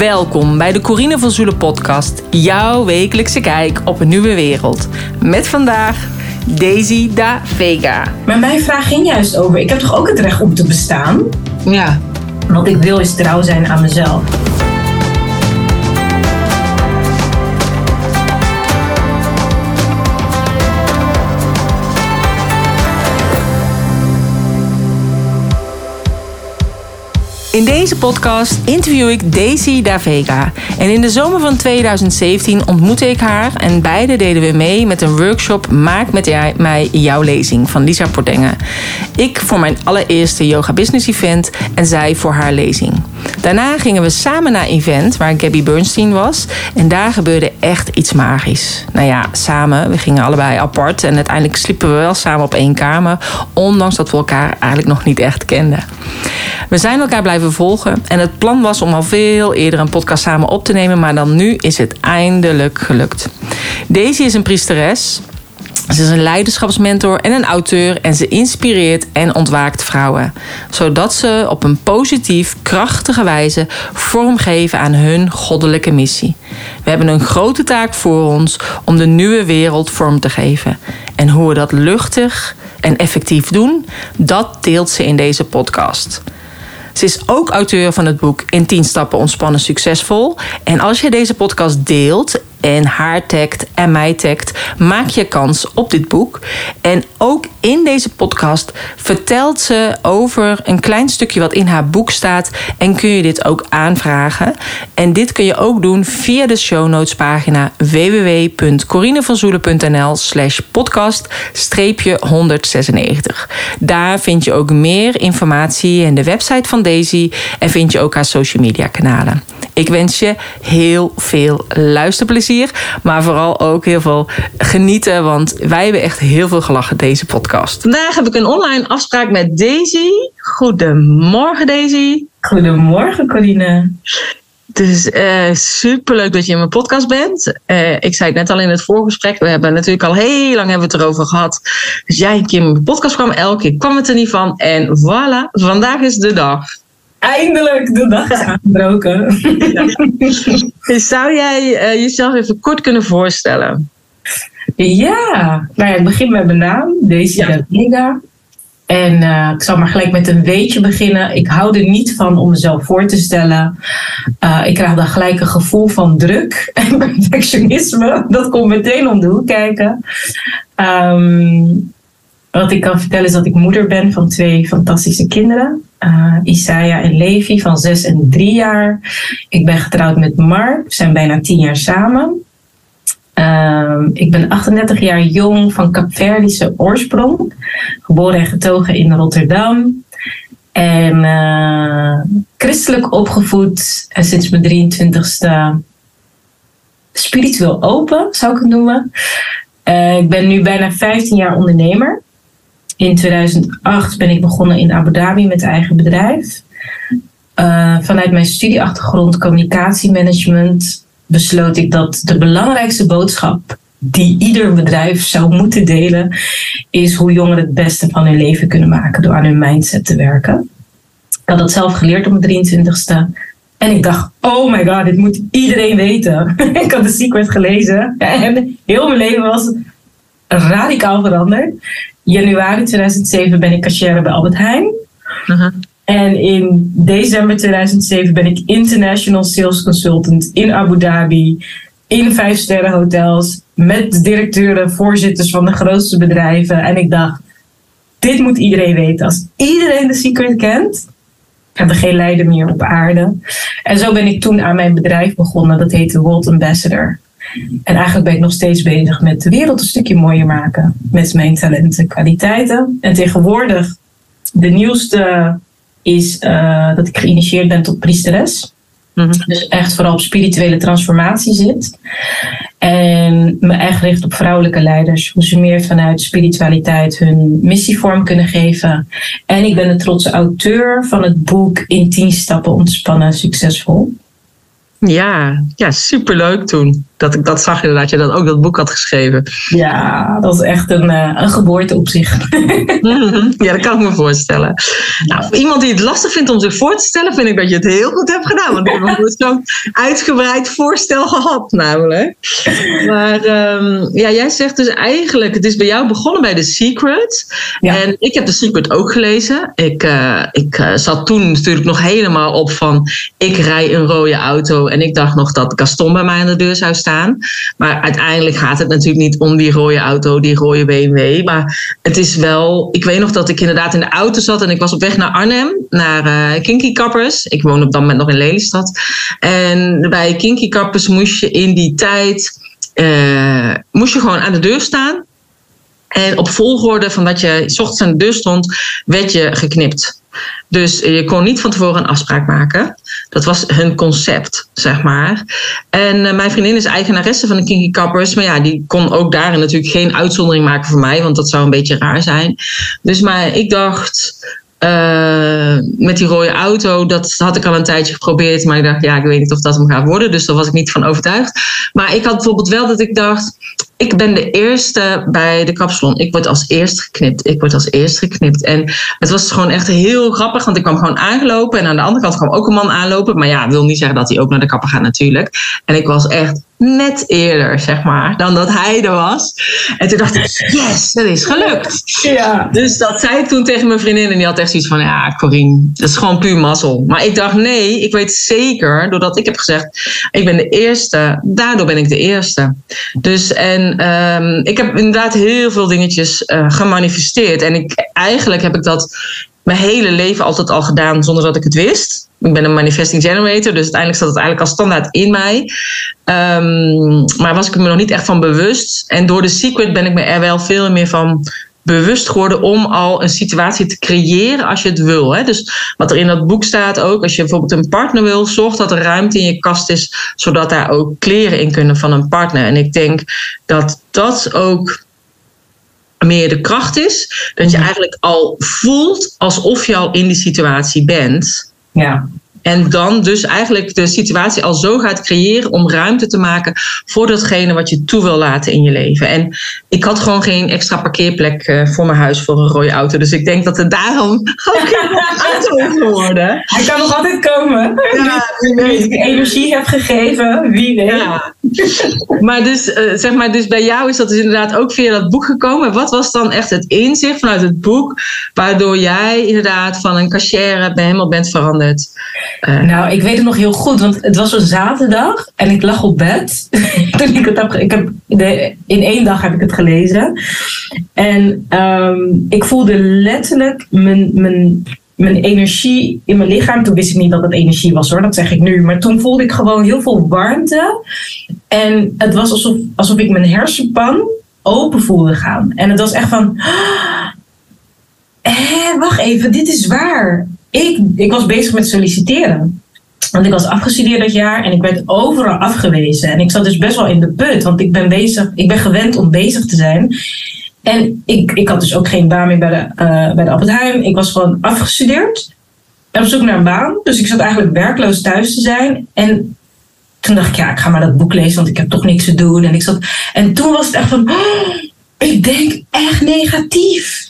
Welkom bij de Corine van Zoelen podcast, jouw wekelijkse kijk op een nieuwe wereld. Met vandaag Daisy da Vega. Maar mijn vraag ging juist over, ik heb toch ook het recht om te bestaan? Ja. Wat ik wil is trouw zijn aan mezelf. In deze podcast interview ik Daisy Da Vega. En in de zomer van 2017 ontmoette ik haar en beide deden we mee met een workshop Maak met mij jouw lezing van Lisa Portengen. Ik voor mijn allereerste yoga business event en zij voor haar lezing. Daarna gingen we samen naar een event waar Gabby Bernstein was en daar gebeurde echt iets magisch. Nou ja, samen, we gingen allebei apart en uiteindelijk sliepen we wel samen op één kamer, ondanks dat we elkaar eigenlijk nog niet echt kenden. We zijn elkaar blijven volgen en het plan was om al veel eerder een podcast samen op te nemen, maar dan nu is het eindelijk gelukt. Daisy is een priesteres. Ze is een leiderschapsmentor en een auteur en ze inspireert en ontwaakt vrouwen, zodat ze op een positief, krachtige wijze vormgeven aan hun goddelijke missie. We hebben een grote taak voor ons om de nieuwe wereld vorm te geven. En hoe we dat luchtig en effectief doen, dat deelt ze in deze podcast. Ze is ook auteur van het boek In 10 stappen ontspannen succesvol. En als je deze podcast deelt en haar tagt en mij tagt, maak je kans op dit boek. En ook in deze podcast vertelt ze over een klein stukje wat in haar boek staat en kun je dit ook aanvragen. En dit kun je ook doen via de show notes pagina www.corinevanzoelen.nl slash podcast 196. Daar vind je ook meer informatie en de website van Daisy en vind je ook haar social media kanalen. Ik wens je heel veel luisterplezier, maar vooral ook heel veel genieten, want wij hebben echt heel veel gelachen deze podcast. Vandaag heb ik een online afspraak met Daisy. Goedemorgen Daisy. Goedemorgen Coline. Het is uh, superleuk dat je in mijn podcast bent. Uh, ik zei het net al in het voorgesprek. We hebben natuurlijk al heel lang hebben we het erover gehad. Dus jij een keer in mijn podcast kwam. Elke keer kwam het er niet van. En voilà, vandaag is de dag. Eindelijk, de dag is aangebroken. Zou jij uh, jezelf even kort kunnen voorstellen? Ja, nou ja, ik begin met mijn naam, Daisy ja. En uh, ik zal maar gelijk met een weetje beginnen. Ik hou er niet van om mezelf voor te stellen. Uh, ik krijg dan gelijk een gevoel van druk en perfectionisme. Dat komt meteen om de hoek kijken. Um, wat ik kan vertellen is dat ik moeder ben van twee fantastische kinderen. Uh, Isaiah en Levi van zes en drie jaar. Ik ben getrouwd met Mark. We zijn bijna tien jaar samen. Uh, ik ben 38 jaar jong van Capverdische oorsprong. Geboren en getogen in Rotterdam. En uh, christelijk opgevoed. En sinds mijn 23ste spiritueel open, zou ik het noemen. Uh, ik ben nu bijna 15 jaar ondernemer. In 2008 ben ik begonnen in Abu Dhabi met eigen bedrijf. Uh, vanuit mijn studieachtergrond communicatiemanagement besloot ik dat de belangrijkste boodschap die ieder bedrijf zou moeten delen, is hoe jongeren het beste van hun leven kunnen maken door aan hun mindset te werken. Ik had dat zelf geleerd op mijn 23ste. En ik dacht, oh my god, dit moet iedereen weten. ik had The Secret gelezen en heel mijn leven was radicaal veranderd januari 2007 ben ik cashier bij Albert Heijn. En in december 2007 ben ik international sales consultant in Abu Dhabi. In vijf sterren hotels. Met de directeuren, voorzitters van de grootste bedrijven. En ik dacht, dit moet iedereen weten. Als iedereen de secret kent, hebben we geen leider meer op aarde. En zo ben ik toen aan mijn bedrijf begonnen. Dat heette World Ambassador. En eigenlijk ben ik nog steeds bezig met de wereld een stukje mooier maken. Met mijn talenten en kwaliteiten. En tegenwoordig, de nieuwste is uh, dat ik geïnitieerd ben tot priesteres. -hmm. Dus echt vooral op spirituele transformatie zit. En me echt richt op vrouwelijke leiders. Hoe ze meer vanuit spiritualiteit hun missie vorm kunnen geven. En ik ben de trotse auteur van het boek In 10 stappen ontspannen succesvol. Ja, ja, superleuk toen. Dat ik dat zag inderdaad, je dat ook dat boek had geschreven. Ja, dat was echt een, uh, een geboorte op zich. ja, dat kan ik me voorstellen. Nou, voor iemand die het lastig vindt om zich voor te stellen, vind ik dat je het heel goed hebt gedaan. Want ik heb nog zo'n uitgebreid voorstel gehad, namelijk. Maar um, ja, jij zegt dus eigenlijk, het is bij jou begonnen bij The Secret. Ja. En ik heb The Secret ook gelezen. Ik, uh, ik uh, zat toen natuurlijk nog helemaal op van, ik rij een rode auto. En ik dacht nog dat Gaston bij mij aan de deur zou staan. Maar uiteindelijk gaat het natuurlijk niet om die rode auto, die rode BMW. Maar het is wel. Ik weet nog dat ik inderdaad in de auto zat en ik was op weg naar Arnhem, naar uh, Kappers. Ik woon op dat moment nog in Lelystad. En bij Kinky Kappers moest je in die tijd. Uh, moest je gewoon aan de deur staan. En op volgorde van dat je s ochtends aan de deur stond, werd je geknipt. Dus je kon niet van tevoren een afspraak maken. Dat was hun concept, zeg maar. En uh, mijn vriendin is eigenaresse van de Kinky Kappers. Maar ja, die kon ook daarin natuurlijk geen uitzondering maken voor mij. Want dat zou een beetje raar zijn. Dus maar ik dacht... Uh, met die rode auto, dat had ik al een tijdje geprobeerd. Maar ik dacht, ja, ik weet niet of dat hem gaat worden. Dus daar was ik niet van overtuigd. Maar ik had bijvoorbeeld wel dat ik dacht ik ben de eerste bij de kapsalon. Ik word als eerste geknipt. Ik word als eerste geknipt. En het was gewoon echt heel grappig, want ik kwam gewoon aangelopen. En aan de andere kant kwam ook een man aanlopen. Maar ja, wil niet zeggen dat hij ook naar de kapper gaat natuurlijk. En ik was echt net eerder, zeg maar, dan dat hij er was. En toen dacht ik, yes, dat is gelukt. Ja. Dus dat zei ik toen tegen mijn vriendin. En die had echt zoiets van, ja, Corine, dat is gewoon puur mazzel. Maar ik dacht, nee, ik weet zeker, doordat ik heb gezegd, ik ben de eerste. Daardoor ben ik de eerste. Dus, en um, ik heb inderdaad heel veel dingetjes uh, gemanifesteerd. En ik, eigenlijk heb ik dat mijn hele leven altijd al gedaan zonder dat ik het wist. Ik ben een manifesting generator, dus uiteindelijk zat het eigenlijk als standaard in mij. Um, maar was ik me nog niet echt van bewust. En door de secret ben ik me er wel veel meer van bewust geworden om al een situatie te creëren als je het wil. Hè? Dus wat er in dat boek staat ook, als je bijvoorbeeld een partner wil, zorg dat er ruimte in je kast is, zodat daar ook kleren in kunnen van een partner. En ik denk dat dat ook meer de kracht is, dat je eigenlijk al voelt alsof je al in die situatie bent. Ja. En dan dus eigenlijk de situatie al zo gaat creëren om ruimte te maken voor datgene wat je toe wil laten in je leven. En ik had gewoon geen extra parkeerplek uh, voor mijn huis voor een rode auto. Dus ik denk dat het daarom ook auto geworden. Hij kan nog altijd komen. Ja, wie ik energie heb gegeven, wie weet. Ja. Maar dus, uh, zeg maar, dus bij jou is dat dus inderdaad ook via dat boek gekomen. Wat was dan echt het inzicht vanuit het boek, waardoor jij inderdaad van een cashier helemaal bent veranderd? Uh, nou, ik weet het nog heel goed, want het was een zaterdag en ik lag op bed. Toen ik het heb, ik heb in één dag heb ik het gelezen. En um, ik voelde letterlijk mijn, mijn, mijn energie in mijn lichaam. Toen wist ik niet dat het energie was hoor, dat zeg ik nu. Maar toen voelde ik gewoon heel veel warmte. En het was alsof, alsof ik mijn hersenpan open voelde gaan. En het was echt van. Hé, wacht even, dit is waar ik, ik was bezig met solliciteren. Want ik was afgestudeerd dat jaar en ik werd overal afgewezen. En ik zat dus best wel in de put, want ik ben, bezig, ik ben gewend om bezig te zijn. En ik, ik had dus ook geen baan meer bij de, uh, bij de Albert Heijn. Ik was gewoon afgestudeerd. En op zoek naar een baan. Dus ik zat eigenlijk werkloos thuis te zijn. En toen dacht ik, ja, ik ga maar dat boek lezen, want ik heb toch niks te doen. En, ik zat, en toen was het echt van, oh, ik denk echt negatief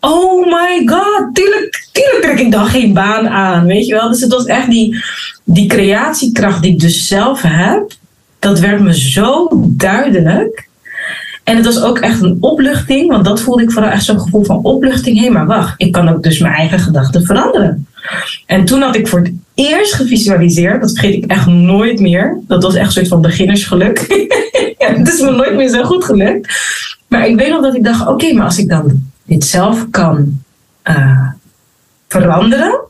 oh my god, tuurlijk, tuurlijk trek ik dan geen baan aan, weet je wel. Dus het was echt die, die creatiekracht die ik dus zelf heb, dat werd me zo duidelijk. En het was ook echt een opluchting, want dat voelde ik vooral echt zo'n gevoel van opluchting. Hé, hey, maar wacht, ik kan ook dus mijn eigen gedachten veranderen. En toen had ik voor het eerst gevisualiseerd, dat vergeet ik echt nooit meer. Dat was echt een soort van beginnersgeluk. het is me nooit meer zo goed gelukt. Maar ik weet nog dat ik dacht, oké, maar als ik dan dit zelf kan uh, veranderen,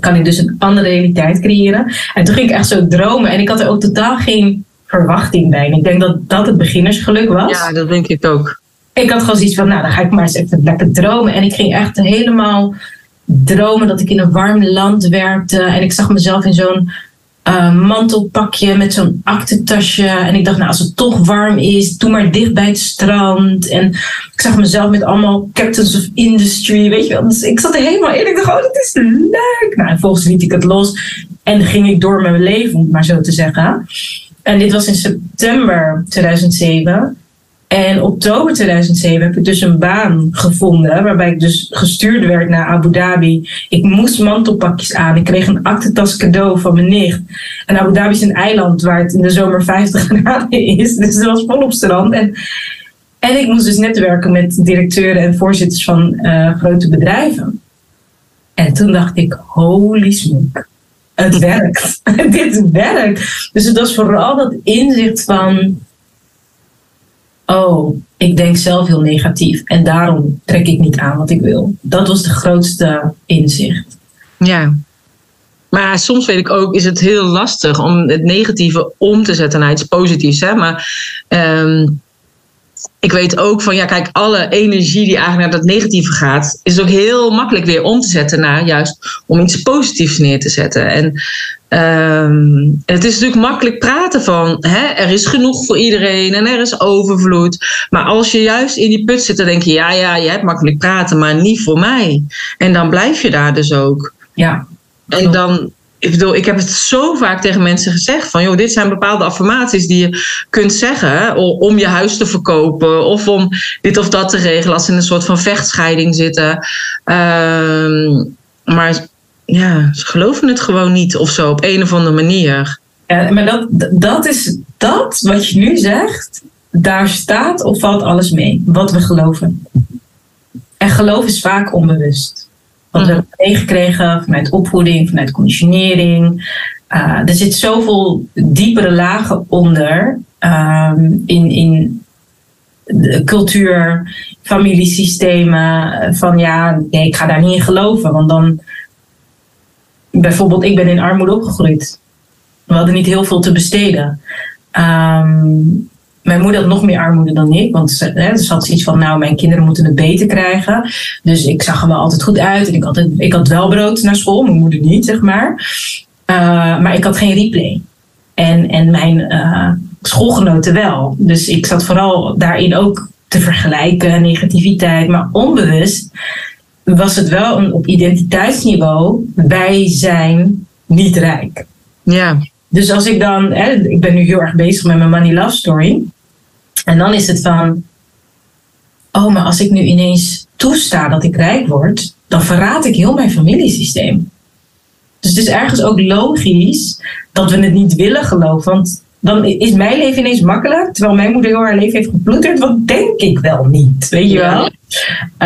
kan ik dus een andere realiteit creëren. En toen ging ik echt zo dromen en ik had er ook totaal geen verwachting bij. En ik denk dat dat het beginnersgeluk was. Ja, dat denk ik ook. Ik had gewoon zoiets van, nou dan ga ik maar eens even lekker dromen. En ik ging echt helemaal dromen dat ik in een warm land werkte. En ik zag mezelf in zo'n uh, mantelpakje met zo'n aktentasje. En ik dacht, nou, als het toch warm is, doe maar dicht bij het strand. En ik zag mezelf met allemaal captains of industry, weet je wel. Dus ik zat er helemaal in. Ik dacht, oh, dat is leuk. Nou, en volgens liet ik het los. en ging ik door mijn leven, om het maar zo te zeggen. En dit was in september 2007. En oktober 2007 heb ik dus een baan gevonden, waarbij ik dus gestuurd werd naar Abu Dhabi. Ik moest mantelpakjes aan. Ik kreeg een aktentas cadeau van mijn nicht. En Abu Dhabi is een eiland waar het in de zomer 50 graden is. Dus het was vol op strand. En, en ik moest dus netwerken met directeuren en voorzitters van uh, grote bedrijven. En toen dacht ik, holy smoke. Het werkt. Dit werkt. Dus het was vooral dat inzicht van oh, ik denk zelf heel negatief en daarom trek ik niet aan wat ik wil. Dat was de grootste inzicht. Ja. Maar soms weet ik ook, is het heel lastig om het negatieve om te zetten naar iets positiefs. Hè? Maar um, ik weet ook van, ja, kijk, alle energie die eigenlijk naar dat negatieve gaat, is ook heel makkelijk weer om te zetten naar juist om iets positiefs neer te zetten. En um, het is natuurlijk makkelijk praten van, hè, er is genoeg voor iedereen en er is overvloed. Maar als je juist in die put zit, dan denk je, ja, ja, je hebt makkelijk praten, maar niet voor mij. En dan blijf je daar dus ook. Ja. En dan, ik bedoel, ik heb het zo vaak tegen mensen gezegd van, joh, dit zijn bepaalde affirmaties die je kunt zeggen om je huis te verkopen of om dit of dat te regelen als ze in een soort van vechtscheiding zitten. Uh, maar ja, ze geloven het gewoon niet of zo op een of andere manier. Ja, maar dat, dat is dat wat je nu zegt, daar staat of valt alles mee, wat we geloven. En geloof is vaak onbewust. Wat we hebben meegekregen vanuit opvoeding, vanuit conditionering. Uh, er zit zoveel diepere lagen onder um, in, in de cultuur, familiesystemen. Van ja, nee, ik ga daar niet in geloven. Want dan, bijvoorbeeld, ik ben in armoede opgegroeid. We hadden niet heel veel te besteden. Um, mijn moeder had nog meer armoede dan ik. Want ze, hè, ze had zoiets van, nou, mijn kinderen moeten het beter krijgen. Dus ik zag er wel altijd goed uit. En ik had, ik had wel brood naar school, mijn moeder niet, zeg maar. Uh, maar ik had geen replay. En, en mijn uh, schoolgenoten wel. Dus ik zat vooral daarin ook te vergelijken, negativiteit. Maar onbewust was het wel een, op identiteitsniveau, wij zijn niet rijk. Ja. Dus als ik dan, hè, ik ben nu heel erg bezig met mijn money love story. En dan is het van, oh, maar als ik nu ineens toesta dat ik rijk word, dan verraad ik heel mijn familiesysteem. Dus het is ergens ook logisch dat we het niet willen geloven. Want dan is mijn leven ineens makkelijk, terwijl mijn moeder heel haar leven heeft geploeterd. Wat denk ik wel niet, weet je wel?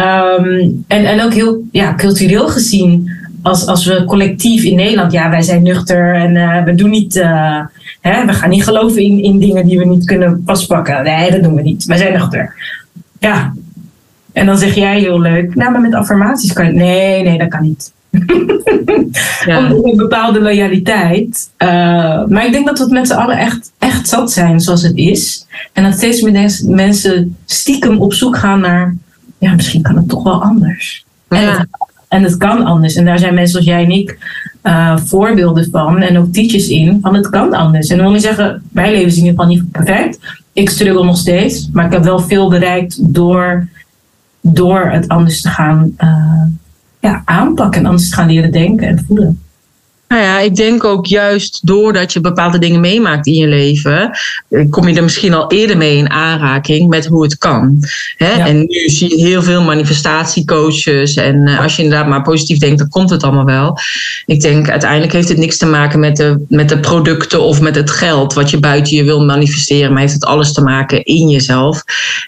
Um, en, en ook heel ja, cultureel gezien als, als we collectief in Nederland, ja, wij zijn nuchter en uh, we doen niet, uh, hè, we gaan niet geloven in, in dingen die we niet kunnen vastpakken. Nee, dat doen we niet. Wij zijn nuchter. Ja. En dan zeg jij heel leuk, nou, maar met affirmaties kan je. Nee, nee, dat kan niet. ja. Om een bepaalde loyaliteit. Uh, maar ik denk dat we het met z'n allen echt, echt zat zijn zoals het is. En dat steeds meer mensen stiekem op zoek gaan naar, ja, misschien kan het toch wel anders. Ja. En het kan anders. En daar zijn mensen zoals jij en ik uh, voorbeelden van. En ook teachers in. Van het kan anders. En dan wil je zeggen, mijn leven is in ieder geval niet perfect. Ik struggle nog steeds. Maar ik heb wel veel bereikt door, door het anders te gaan uh, ja, aanpakken. En anders gaan leren denken en voelen. Nou ja, ik denk ook juist doordat je bepaalde dingen meemaakt in je leven, eh, kom je er misschien al eerder mee in aanraking met hoe het kan. Hè? Ja. En nu zie je heel veel manifestatiecoaches. En uh, als je inderdaad maar positief denkt, dan komt het allemaal wel. Ik denk uiteindelijk heeft het niks te maken met de, met de producten of met het geld wat je buiten je wil manifesteren, maar heeft het alles te maken in jezelf.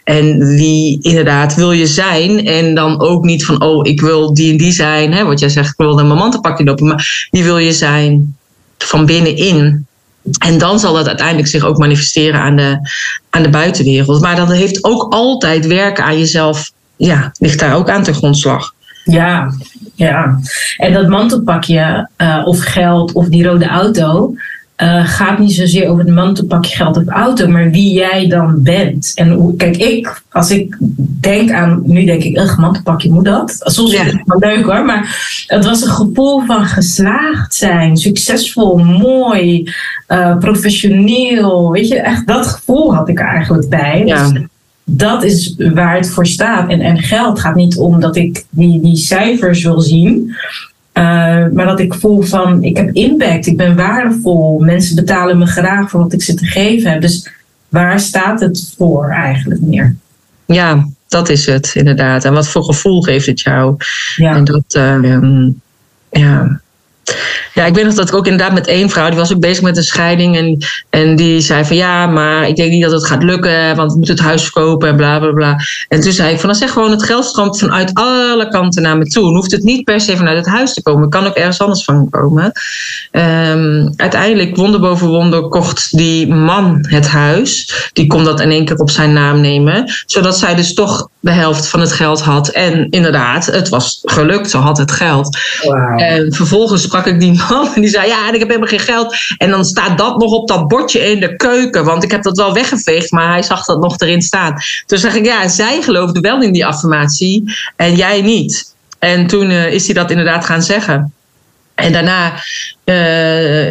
En wie inderdaad wil je zijn en dan ook niet van, oh, ik wil die en die zijn. Hè? Wat jij zegt, ik wil mijn mantelpakje lopen, maar die wil je zijn van binnenin. En dan zal dat uiteindelijk zich ook manifesteren aan de, aan de buitenwereld. Maar dat heeft ook altijd werken aan jezelf, ja, ligt daar ook aan ten grondslag. Ja, ja. En dat mantelpakje uh, of geld of die rode auto, uh, gaat niet zozeer over het mantelpakje geld of auto, maar wie jij dan bent. En hoe, kijk, ik, als ik denk aan, nu denk ik, een mantelpakje moet dat. Soms vind ik het wel leuk hoor, maar het was een gevoel van geslaagd zijn, succesvol, mooi, uh, professioneel. Weet je, echt dat gevoel had ik eigenlijk bij. Ja. Dus dat is waar het voor staat. En, en geld gaat niet om dat ik die, die cijfers wil zien. Maar dat ik voel van, ik heb impact, ik ben waardevol. Mensen betalen me graag voor wat ik ze te geven heb. Dus waar staat het voor eigenlijk meer? Ja, dat is het inderdaad. En wat voor gevoel geeft het jou? Ja. En dat, uh, ja, ja, ik weet nog dat ik ook inderdaad met één vrouw, die was ook bezig met een scheiding. En, en die zei van ja, maar ik denk niet dat het gaat lukken, want we moeten het huis verkopen en bla bla bla. En toen zei ik van dan zeg gewoon, het geld stroomt vanuit alle kanten naar me toe. Dan hoeft het niet per se vanuit het huis te komen. Het kan ook ergens anders van komen. Um, uiteindelijk, wonder boven wonder, kocht die man het huis. Die kon dat in één keer op zijn naam nemen. Zodat zij dus toch de helft van het geld had. En inderdaad, het was gelukt, ze had het geld. Wow. En vervolgens ik die man en die zei: Ja, ik heb helemaal geen geld. En dan staat dat nog op dat bordje in de keuken, want ik heb dat wel weggeveegd, maar hij zag dat nog erin staan. Toen zeg ik: Ja, zij geloofde wel in die affirmatie en jij niet. En toen uh, is hij dat inderdaad gaan zeggen. En daarna uh,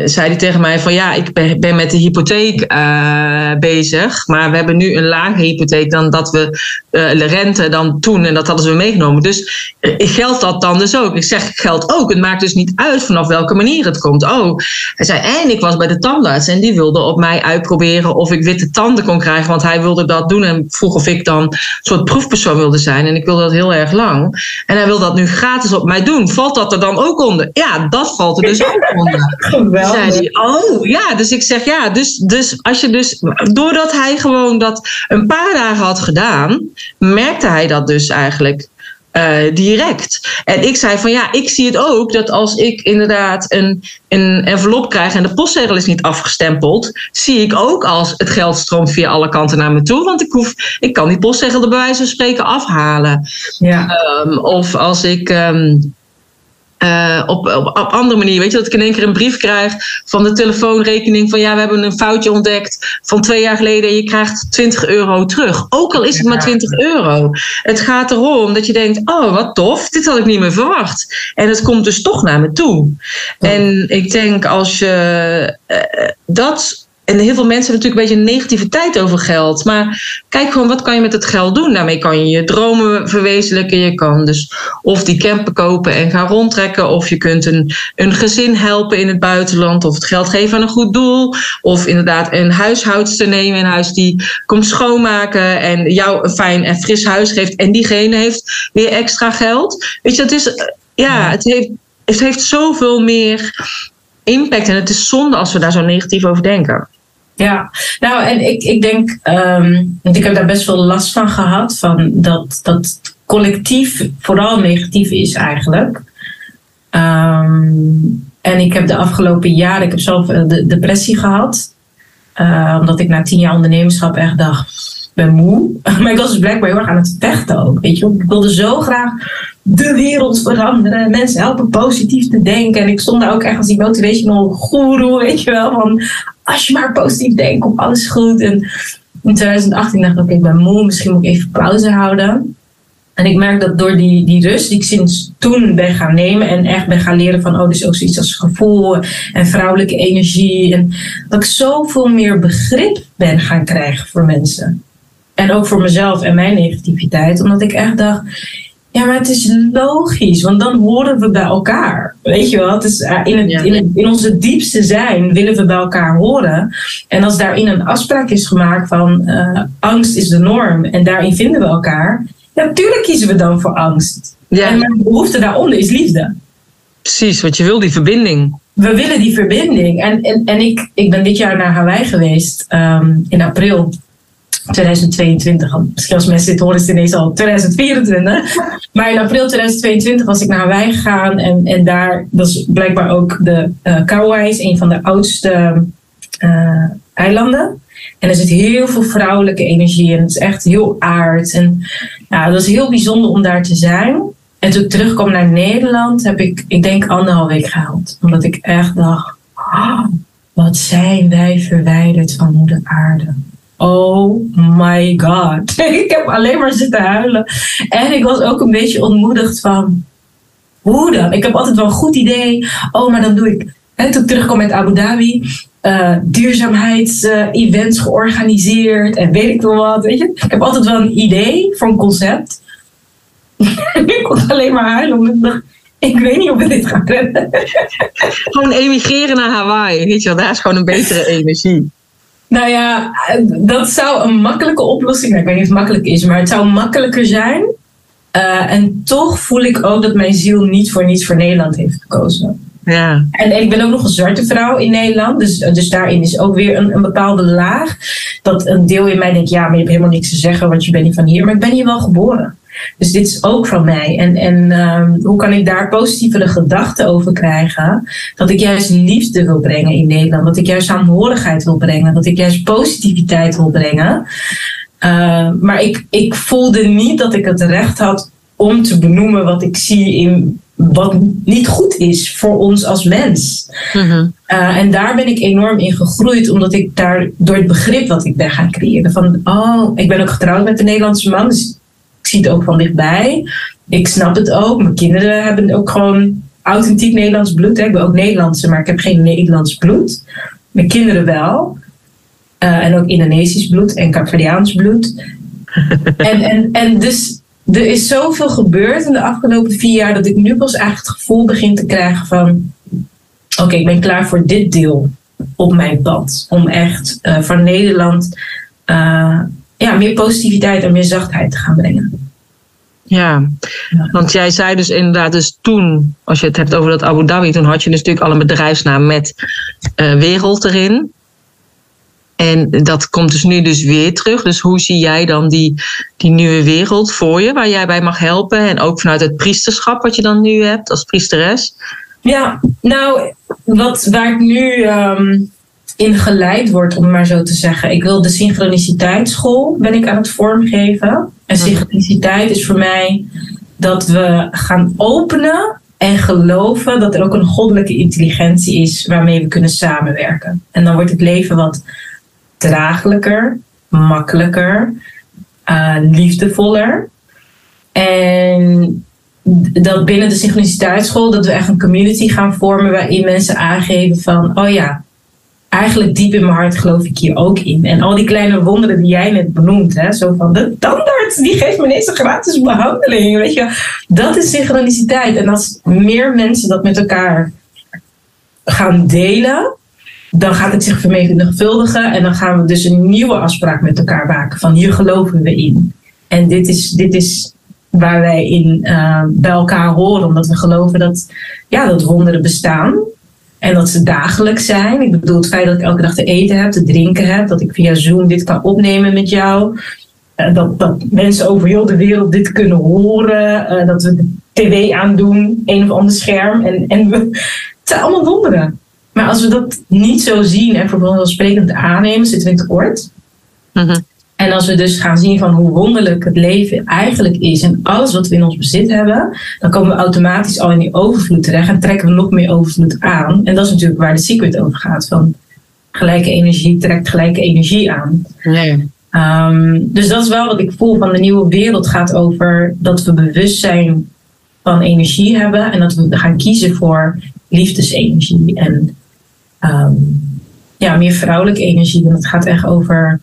zei hij tegen mij van ja, ik ben, met de hypotheek uh, bezig. Maar we hebben nu een lagere hypotheek dan dat we uh, de rente dan toen. En dat hadden ze meegenomen. Dus geldt dat dan dus ook? Ik zeg geldt ook. Het maakt dus niet uit vanaf welke manier het komt. Oh, hij zei en ik was bij de tandarts. En die wilde op mij uitproberen of ik witte tanden kon krijgen. Want hij wilde dat doen. En vroeg of ik dan een soort proefpersoon wilde zijn. En ik wilde dat heel erg lang. En hij wil dat nu gratis op mij doen. Valt dat er dan ook onder? Ja, dat valt er dus ook onder. Geweldig. Zei hij, oh ja, dus ik zeg ja, dus, dus als je dus, doordat hij gewoon dat een paar dagen had gedaan, merkte hij dat dus eigenlijk uh, direct. En ik zei van ja, ik zie het ook dat als ik inderdaad een, een envelop krijg en de postzegel is niet afgestempeld, zie ik ook als het geld stroomt via alle kanten naar me toe. Want ik, hoef, ik kan die postzegel er bij wijze van spreken afhalen. Ja. Um, of als ik. Um, uh, op, op, op andere manier. Weet je, dat ik in één keer een brief krijg van de telefoonrekening van ja, we hebben een foutje ontdekt van twee jaar geleden en je krijgt 20 euro terug. Ook al is het maar 20 euro. Het gaat erom dat je denkt, oh wat tof, dit had ik niet meer verwacht. En het komt dus toch naar me toe. En ik denk als je uh, dat en heel veel mensen hebben natuurlijk een beetje negativiteit over geld. Maar kijk gewoon, wat kan je met het geld doen? Daarmee kan je je dromen verwezenlijken. Je kan dus of die camper kopen en gaan rondtrekken. Of je kunt een, een gezin helpen in het buitenland. Of het geld geven aan een goed doel. Of inderdaad een huishoudster nemen in huis die komt schoonmaken. En jou een fijn en fris huis geeft. En diegene heeft weer extra geld. Weet je, dat is, ja, het heeft, het heeft zoveel meer impact. En het is zonde als we daar zo negatief over denken. Ja, nou en ik, ik denk, um, want ik heb daar best veel last van gehad, van dat, dat collectief vooral negatief is eigenlijk. Um, en ik heb de afgelopen jaren, ik heb zelf de depressie gehad, uh, omdat ik na tien jaar ondernemerschap echt dacht, ben moe. Maar ik was dus blijkbaar heel erg aan het vechten ook. Weet je, ik wilde zo graag de wereld veranderen. Mensen helpen positief te denken. En ik stond daar ook echt als die motivational guru, weet je wel. Van als je maar positief denkt, komt alles goed. En in 2018 dacht ik, oké, ik ben moe. Misschien moet ik even pauze houden. En ik merk dat door die, die rust die ik sinds toen ben gaan nemen en echt ben gaan leren van, oh, dus ook zoiets als gevoel en vrouwelijke energie. En dat ik zoveel meer begrip ben gaan krijgen voor mensen. En ook voor mezelf en mijn negativiteit. Omdat ik echt dacht, ja, maar het is logisch, want dan horen we bij elkaar. Weet je wel, het is in, het, in, het, in onze diepste zijn willen we bij elkaar horen. En als daarin een afspraak is gemaakt van uh, angst is de norm en daarin vinden we elkaar, ja, natuurlijk kiezen we dan voor angst. Ja. En mijn behoefte daaronder is liefde. Precies, want je wil die verbinding. We willen die verbinding. En, en, en ik, ik ben dit jaar naar Hawaii geweest um, in april. 2022. Misschien als mensen dit horen, is het ineens al 2024. Maar in april 2022 was ik naar Hawaii gegaan. En, en daar was blijkbaar ook de uh, Kauai's, een van de oudste uh, eilanden. En er zit heel veel vrouwelijke energie en het is echt heel aard. En ja, het was heel bijzonder om daar te zijn. En toen ik terugkwam naar Nederland, heb ik, ik denk, anderhalf week gehaald. Omdat ik echt dacht, oh, wat zijn wij verwijderd van moeder aarde. Oh my god. ik heb alleen maar zitten huilen. En ik was ook een beetje ontmoedigd van, hoe dan? Ik heb altijd wel een goed idee. Oh, maar dan doe ik, toen ik terugkwam met Abu Dhabi, uh, duurzaamheids-events uh, georganiseerd en weet ik veel wat. Weet je? Ik heb altijd wel een idee voor een concept. ik kon alleen maar huilen, omdat ik dacht, ik weet niet of we dit gaan redden. Gewoon emigreren naar Hawaii. Weet je wel, daar is gewoon een betere energie. Nou ja, dat zou een makkelijke oplossing zijn. Ik weet niet of het makkelijk is, maar het zou makkelijker zijn. Uh, en toch voel ik ook dat mijn ziel niet voor niets voor Nederland heeft gekozen. Ja. En, en ik ben ook nog een zwarte vrouw in Nederland. Dus, dus daarin is ook weer een, een bepaalde laag. Dat een deel in mij denkt, ja, maar je hebt helemaal niks te zeggen, want je bent niet van hier. Maar ik ben hier wel geboren. Dus dit is ook van mij. En, en um, hoe kan ik daar positievere gedachten over krijgen? Dat ik juist liefde wil brengen in Nederland. Dat ik juist saamhorigheid wil brengen. Dat ik juist positiviteit wil brengen. Uh, maar ik, ik voelde niet dat ik het recht had om te benoemen wat ik zie in wat niet goed is voor ons als mens. Mhm. Uh, en daar ben ik enorm in gegroeid, omdat ik daar door het begrip wat ik ben gaan creëren. Van, oh, ik ben ook getrouwd met een Nederlandse man, dus ik zie het ook van dichtbij. Ik snap het ook. Mijn kinderen hebben ook gewoon authentiek Nederlands bloed. Hè. Ik ben ook Nederlandse, maar ik heb geen Nederlands bloed. Mijn kinderen wel. Uh, en ook Indonesisch bloed en Capverdiaans bloed. en, en, en dus er is zoveel gebeurd in de afgelopen vier jaar dat ik nu pas eigenlijk het gevoel begin te krijgen van oké, ik ben klaar voor dit deel op mijn pad. Om echt uh, van Nederland uh, ja, meer positiviteit en meer zachtheid te gaan brengen. Ja, want jij zei dus inderdaad, dus toen, als je het hebt over dat Abu Dhabi, toen had je dus natuurlijk al een bedrijfsnaam met uh, wereld erin. En dat komt dus nu dus weer terug. Dus hoe zie jij dan die, die nieuwe wereld voor je, waar jij bij mag helpen? En ook vanuit het priesterschap wat je dan nu hebt als priesteres? Ja, nou, wat, waar ik nu um, in geleid word, om maar zo te zeggen. Ik wil de synchroniciteitsschool, ben ik aan het vormgeven. En synchroniciteit is voor mij dat we gaan openen en geloven dat er ook een goddelijke intelligentie is waarmee we kunnen samenwerken. En dan wordt het leven wat draaglijker, makkelijker, uh, liefdevoller. En dat binnen de synchroniciteitsschool dat we echt een community gaan vormen waarin mensen aangeven van, oh ja, eigenlijk diep in mijn hart geloof ik hier ook in. En al die kleine wonderen die jij net benoemt, hè, zo van de tandarts die geeft me ineens een gratis behandeling, weet je, dat is synchroniciteit. En als meer mensen dat met elkaar gaan delen, dan gaat het zich vermenigvuldigen en dan gaan we dus een nieuwe afspraak met elkaar maken van hier geloven we in. En dit is, dit is waar wij in uh, bij elkaar horen, omdat we geloven dat, ja, dat wonderen bestaan. En dat ze dagelijks zijn. Ik bedoel, het feit dat ik elke dag te eten heb, te drinken heb, dat ik via Zoom dit kan opnemen met jou. Uh, dat, dat mensen over heel de wereld dit kunnen horen. Uh, dat we de tv aandoen, een of ander scherm. En, en we, het zijn allemaal wonderen. Maar als we dat niet zo zien en vanzelfsprekend aannemen, zitten we in tekort. Mm-hmm. En als we dus gaan zien van hoe wonderlijk het leven eigenlijk is en alles wat we in ons bezit hebben, dan komen we automatisch al in die overvloed terecht en trekken we nog meer overvloed aan. En dat is natuurlijk waar de secret over gaat. Van gelijke energie trekt gelijke energie aan. Nee. Um, dus dat is wel wat ik voel van de nieuwe wereld gaat over dat we bewustzijn van energie hebben en dat we gaan kiezen voor liefdesenergie en um, ja, meer vrouwelijke energie. En het gaat echt over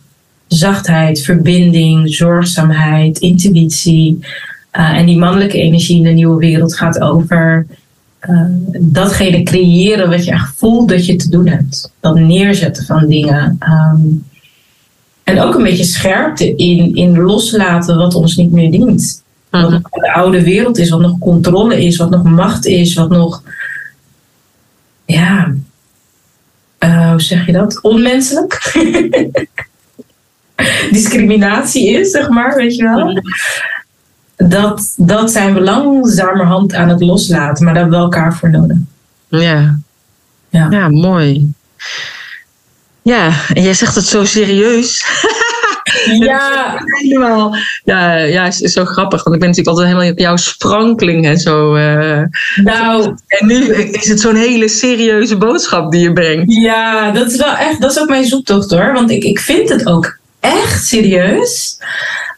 zachtheid, verbinding, zorgzaamheid, intuïtie. Uh, en die mannelijke energie in de nieuwe wereld gaat over uh, datgene creëren wat je echt voelt dat je te doen hebt. Dat neerzetten van dingen. Um, en ook een beetje scherpte in, in loslaten wat ons niet meer dient. Wat nog de oude wereld is, wat nog controle is, wat nog macht is, wat nog. Ja. Uh, hoe zeg je dat? Onmenselijk. discriminatie is, zeg maar, weet je wel. Dat, dat zijn we langzamerhand aan het loslaten, maar daar hebben we elkaar voor nodig. Ja. Ja, ja mooi. Ja, en jij zegt het zo serieus. Ja, helemaal. Ja, ja, is, is zo grappig. Want ik ben natuurlijk altijd helemaal op jouw sprankeling en zo. Uh, nou. En nu is het zo'n hele serieuze boodschap die je brengt. Ja, dat is wel echt, dat is ook mijn zoektocht hoor. Want ik, ik vind het ook echt serieus.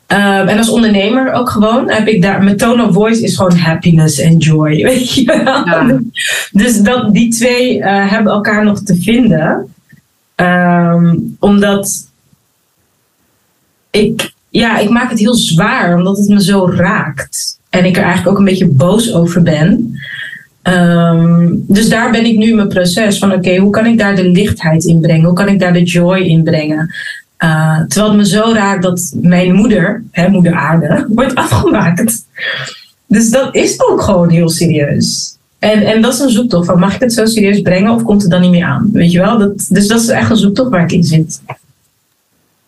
Um, en als ondernemer ook gewoon heb ik daar. Mijn tone of voice is gewoon happiness en joy. Weet je wel? Ja. Dus dat, die twee uh, hebben elkaar nog te vinden. Um, omdat ik. Ja, ik maak het heel zwaar omdat het me zo raakt. En ik er eigenlijk ook een beetje boos over ben. Ehm, dus daar ben ik nu in mijn proces van oké, hoe kan ik daar de lichtheid in brengen? Hoe kan ik daar de joy in brengen? Uh, terwijl het me zo raakt dat mijn moeder, hè, moeder aarde, wordt afgemaakt. Dus dat is ook gewoon heel serieus. En, en dat is een zoektocht van mag ik het zo serieus brengen of komt het dan niet meer aan? Weet je wel? Dat, dus dat is echt een zoektocht waar ik in zit.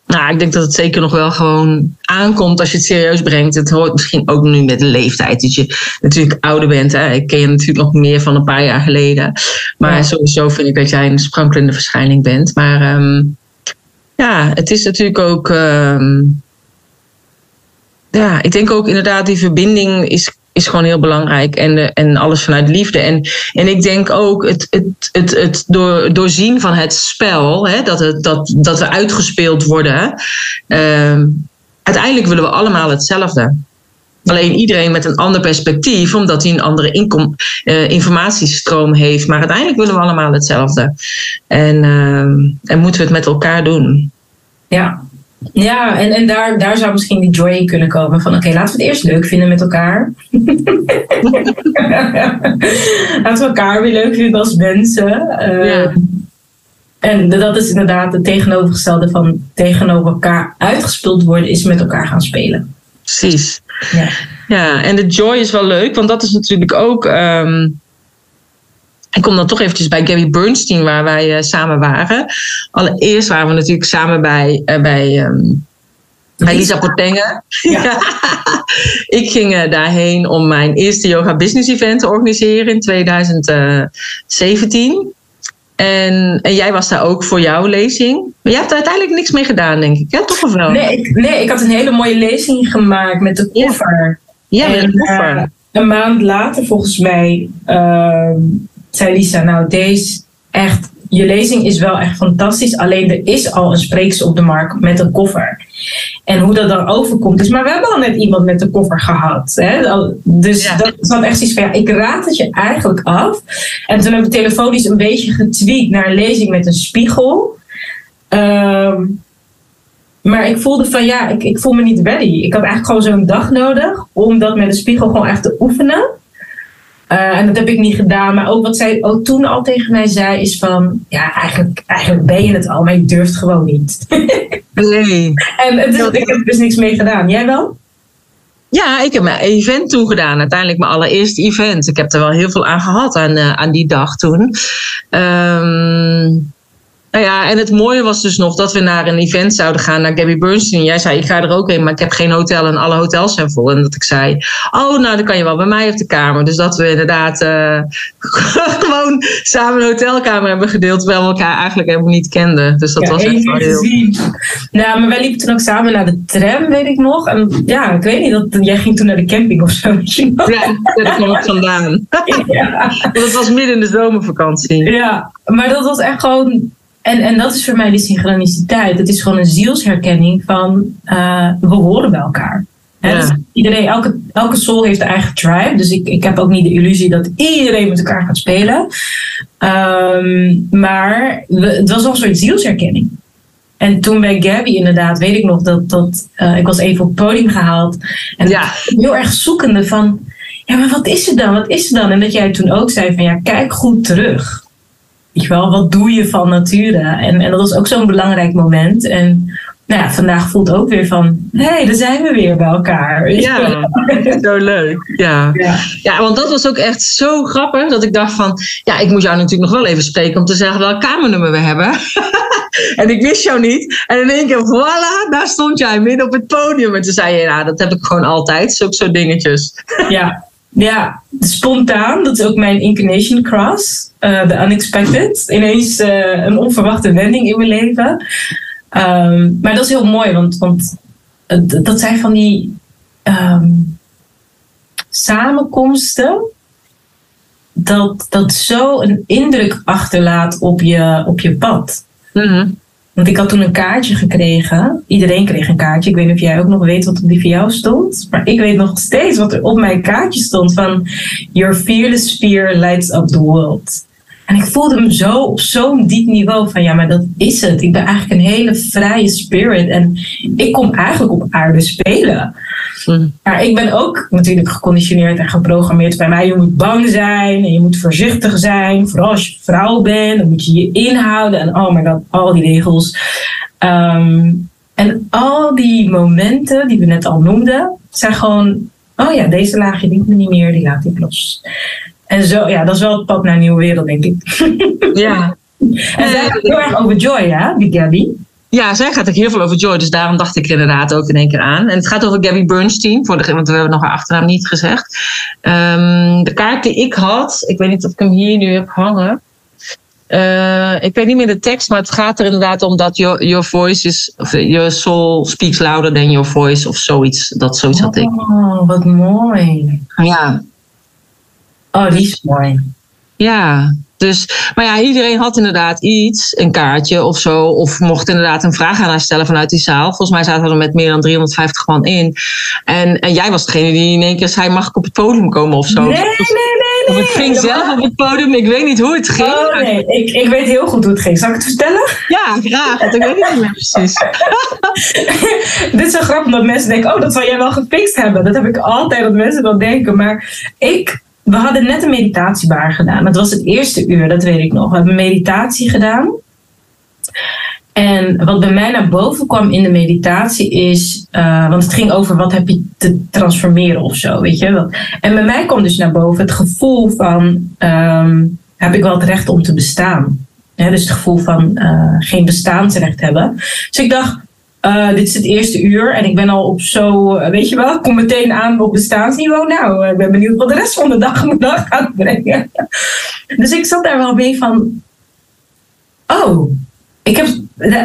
Nou, ik denk dat het zeker nog wel gewoon aankomt als je het serieus brengt. Het hoort misschien ook nu met de leeftijd. Dat je natuurlijk ouder bent. Hè? Ik ken je natuurlijk nog meer van een paar jaar geleden. Maar sowieso vind ik dat jij een sprankelende verschijning bent. Maar um, ja, het is natuurlijk ook. Um, ja, ik denk ook inderdaad, die verbinding is is gewoon heel belangrijk. En, en alles vanuit liefde. En, en ik denk ook het, het, het, het door, doorzien van het spel, hè, dat, het, dat, dat we uitgespeeld worden. Uh, uiteindelijk willen we allemaal hetzelfde. Alleen iedereen met een ander perspectief, omdat hij een andere inkom, uh, informatiestroom heeft. Maar uiteindelijk willen we allemaal hetzelfde. En, uh, en moeten we het met elkaar doen. Ja, ja, en, en daar, daar zou misschien die joy in kunnen komen. Van oké, laten we het eerst leuk vinden met elkaar. laten we elkaar weer leuk vinden als mensen. Uh, En dat is inderdaad het tegenovergestelde van tegenover elkaar uitgespeeld worden, is met elkaar gaan spelen. Precies. Ja, ja en de joy is wel leuk, want dat is natuurlijk ook. Um, ik kom dan toch eventjes bij Gary Bernstein, waar wij uh, samen waren. Allereerst waren we natuurlijk samen bij, uh, bij, um, bij Lisa Portengen. Ja. ik ging uh, daarheen om mijn eerste yoga business event te organiseren in 2017. En, en jij was daar ook voor jouw lezing. Maar jij hebt er uiteindelijk niks mee gedaan, denk ik. Ja, toch of wel? Nee, ik, nee, ik had een hele mooie lezing gemaakt met de koffer. Ja, met de koffer. een maand later, volgens mij, ehm, zei Lisa, nou deze echt, je lezing is wel echt fantastisch. Alleen er is al een spreekster op de markt met een koffer. En hoe dat dan overkomt is, maar we hebben al net iemand met een koffer gehad. Hè? Dus dat zat echt iets van, ja, ik raad het je eigenlijk af. En toen heb ik telefonisch een beetje getweet naar een lezing met een spiegel. Um, maar ik voelde van ja, ik, ik voel me niet ready. Ik had eigenlijk gewoon zo'n dag nodig om dat met een spiegel gewoon echt te oefenen. Uh, en dat heb ik niet gedaan. Maar ook wat zij ook toen al tegen mij zei, is van ja, eigenlijk, eigenlijk ben je het al, maar je durft gewoon niet. nee. En het is, ik heb dus niks mee gedaan. Jij wel? Ja, ik heb mijn event toen gedaan. Uiteindelijk mijn allereerste event. Ik heb er wel heel veel aan gehad aan, uh, aan die dag toen. Um, nou ja, en het mooie was dus nog dat we naar een event zouden gaan, naar Gabby Bernstein. Jij zei, ik ga er ook heen, maar ik heb geen hotel en alle hotels zijn vol. En dat ik zei, oh, nou, dan kan je wel bij mij op de kamer. Dus dat we inderdaad uh, gewoon samen een hotelkamer hebben gedeeld, terwijl we elkaar eigenlijk helemaal niet kenden. Dus dat ja, was echt wel heel... Nou, maar wij liepen toen ook samen naar de tram, weet ik nog. En ja, ik weet niet, dat, jij ging toen naar de camping of zo. Ja, daar kwam ik vandaan. ja. dat was midden in de zomervakantie. Ja, maar dat was echt gewoon en, en dat is voor mij die synchroniciteit. Het is gewoon een zielsherkenning van uh, we horen bij elkaar. Dus iedereen, elke, elke soul heeft een eigen tribe. Dus ik, ik heb ook niet de illusie dat iedereen met elkaar gaat spelen. Um, maar we, het was wel een soort zielsherkenning. En toen bij Gabby inderdaad, weet ik nog dat, dat uh, ik was even op het podium gehaald. En ja. heel erg zoekende van, ja maar wat is het dan, wat is het dan? En dat jij toen ook zei van, ja kijk goed terug. Weet je wel, wat doe je van nature? En, en dat was ook zo'n belangrijk moment. En nou ja, vandaag voelt ook weer van, hé, hey, daar zijn we weer bij elkaar. Ja, zo leuk. Ja. ja. Ja. want dat was ook echt zo grappig dat ik dacht van, ja, ik moet jou natuurlijk nog wel even spreken om te zeggen welk kamernummer we hebben. en ik wist jou niet. En in één keer, voilà, daar stond jij midden op het podium. En toen zei je, nou, dat heb ik gewoon altijd, zulke soort dingetjes. ja, ja, spontaan. Dat is ook mijn incarnation cross. Uh, the unexpected. Ineens uh, een onverwachte wending in mijn leven. Um, maar dat is heel mooi, want, want dat zijn van die um, samenkomsten. Dat, dat zo een indruk achterlaat op je, op je pad. -hmm. Want ik had toen een kaartje gekregen. Iedereen kreeg een kaartje. Ik weet niet of jij ook nog weet wat op die voor jou stond. Maar ik weet nog steeds wat er op mijn kaartje stond. Van Your fearless fear lights up the world. En ik voelde me zo op zo'n diep niveau van ja, maar dat is het. Ik ben eigenlijk een hele vrije spirit. En ik kom eigenlijk op aarde spelen. Mm. Maar ik ben ook natuurlijk geconditioneerd en geprogrammeerd bij mij. Je moet bang zijn en je moet voorzichtig zijn. Vooral als je vrouw bent, dan moet je je inhouden. En oh my god, al die regels. Ehm, en al die momenten die we net al noemden, zijn gewoon, oh ja, deze laagje dient me niet meer, die laat ik los. En zo, ja, dat is wel het pad naar een nieuwe wereld, denk ik. Ja. en zij gaat heel erg over joy, ja, die Gabby. Ja, zij gaat ook heel veel over Joy. Dus daarom dacht ik inderdaad ook in één keer aan. En het gaat over Gabby Bernstein. Voor de, want we hebben nog haar achternaam niet gezegd. Um, de kaart die ik had. Ik weet niet of ik hem hier nu heb hangen. Uh, ik weet niet meer de tekst, maar het gaat er inderdaad om dat your, your voice is, of your soul speaks louder than your voice of zoiets. Dat zoiets had ik. Oh, wat mooi. Ja. Oh, die is mooi. Ja, dus, maar ja, iedereen had inderdaad iets, een kaartje of zo. Of mocht inderdaad een vraag aan haar stellen vanuit die zaal. Volgens mij zaten we er met meer dan 350 man in. En, en jij was degene die in één keer zei: Mag ik op het podium komen of zo? Nee, nee, nee. nee. Of ik ging zelf op het podium, ik weet niet hoe het ging. Oh nee, ik, ik weet heel goed hoe het ging. Zal ik het vertellen? Ja, graag. Ik weet niet meer precies. Dit is zo grappig dat mensen denken: Oh, dat zal jij wel gefixt hebben. Dat heb ik altijd dat mensen dat denken. Maar ik we hadden net een meditatiebar gedaan. Dat was het eerste uur, dat weet ik nog. We hebben meditatie gedaan. En wat bij mij naar boven kwam in de meditatie is, uh, want het ging over wat heb je te transformeren of zo, weet je. En bij mij kwam dus naar boven het gevoel van, um, heb ik wel het recht om te bestaan? Dus het gevoel van uh, geen bestaansrecht hebben. Dus ik dacht, uh, dit is het eerste uur en ik ben al op zo, uh, weet je wel, ik kom meteen aan op bestaansniveau. Nou, uh, ik ben benieuwd wat de rest van de dag mijn dag gaat brengen. dus ik zat daar wel mee van, oh, ik heb,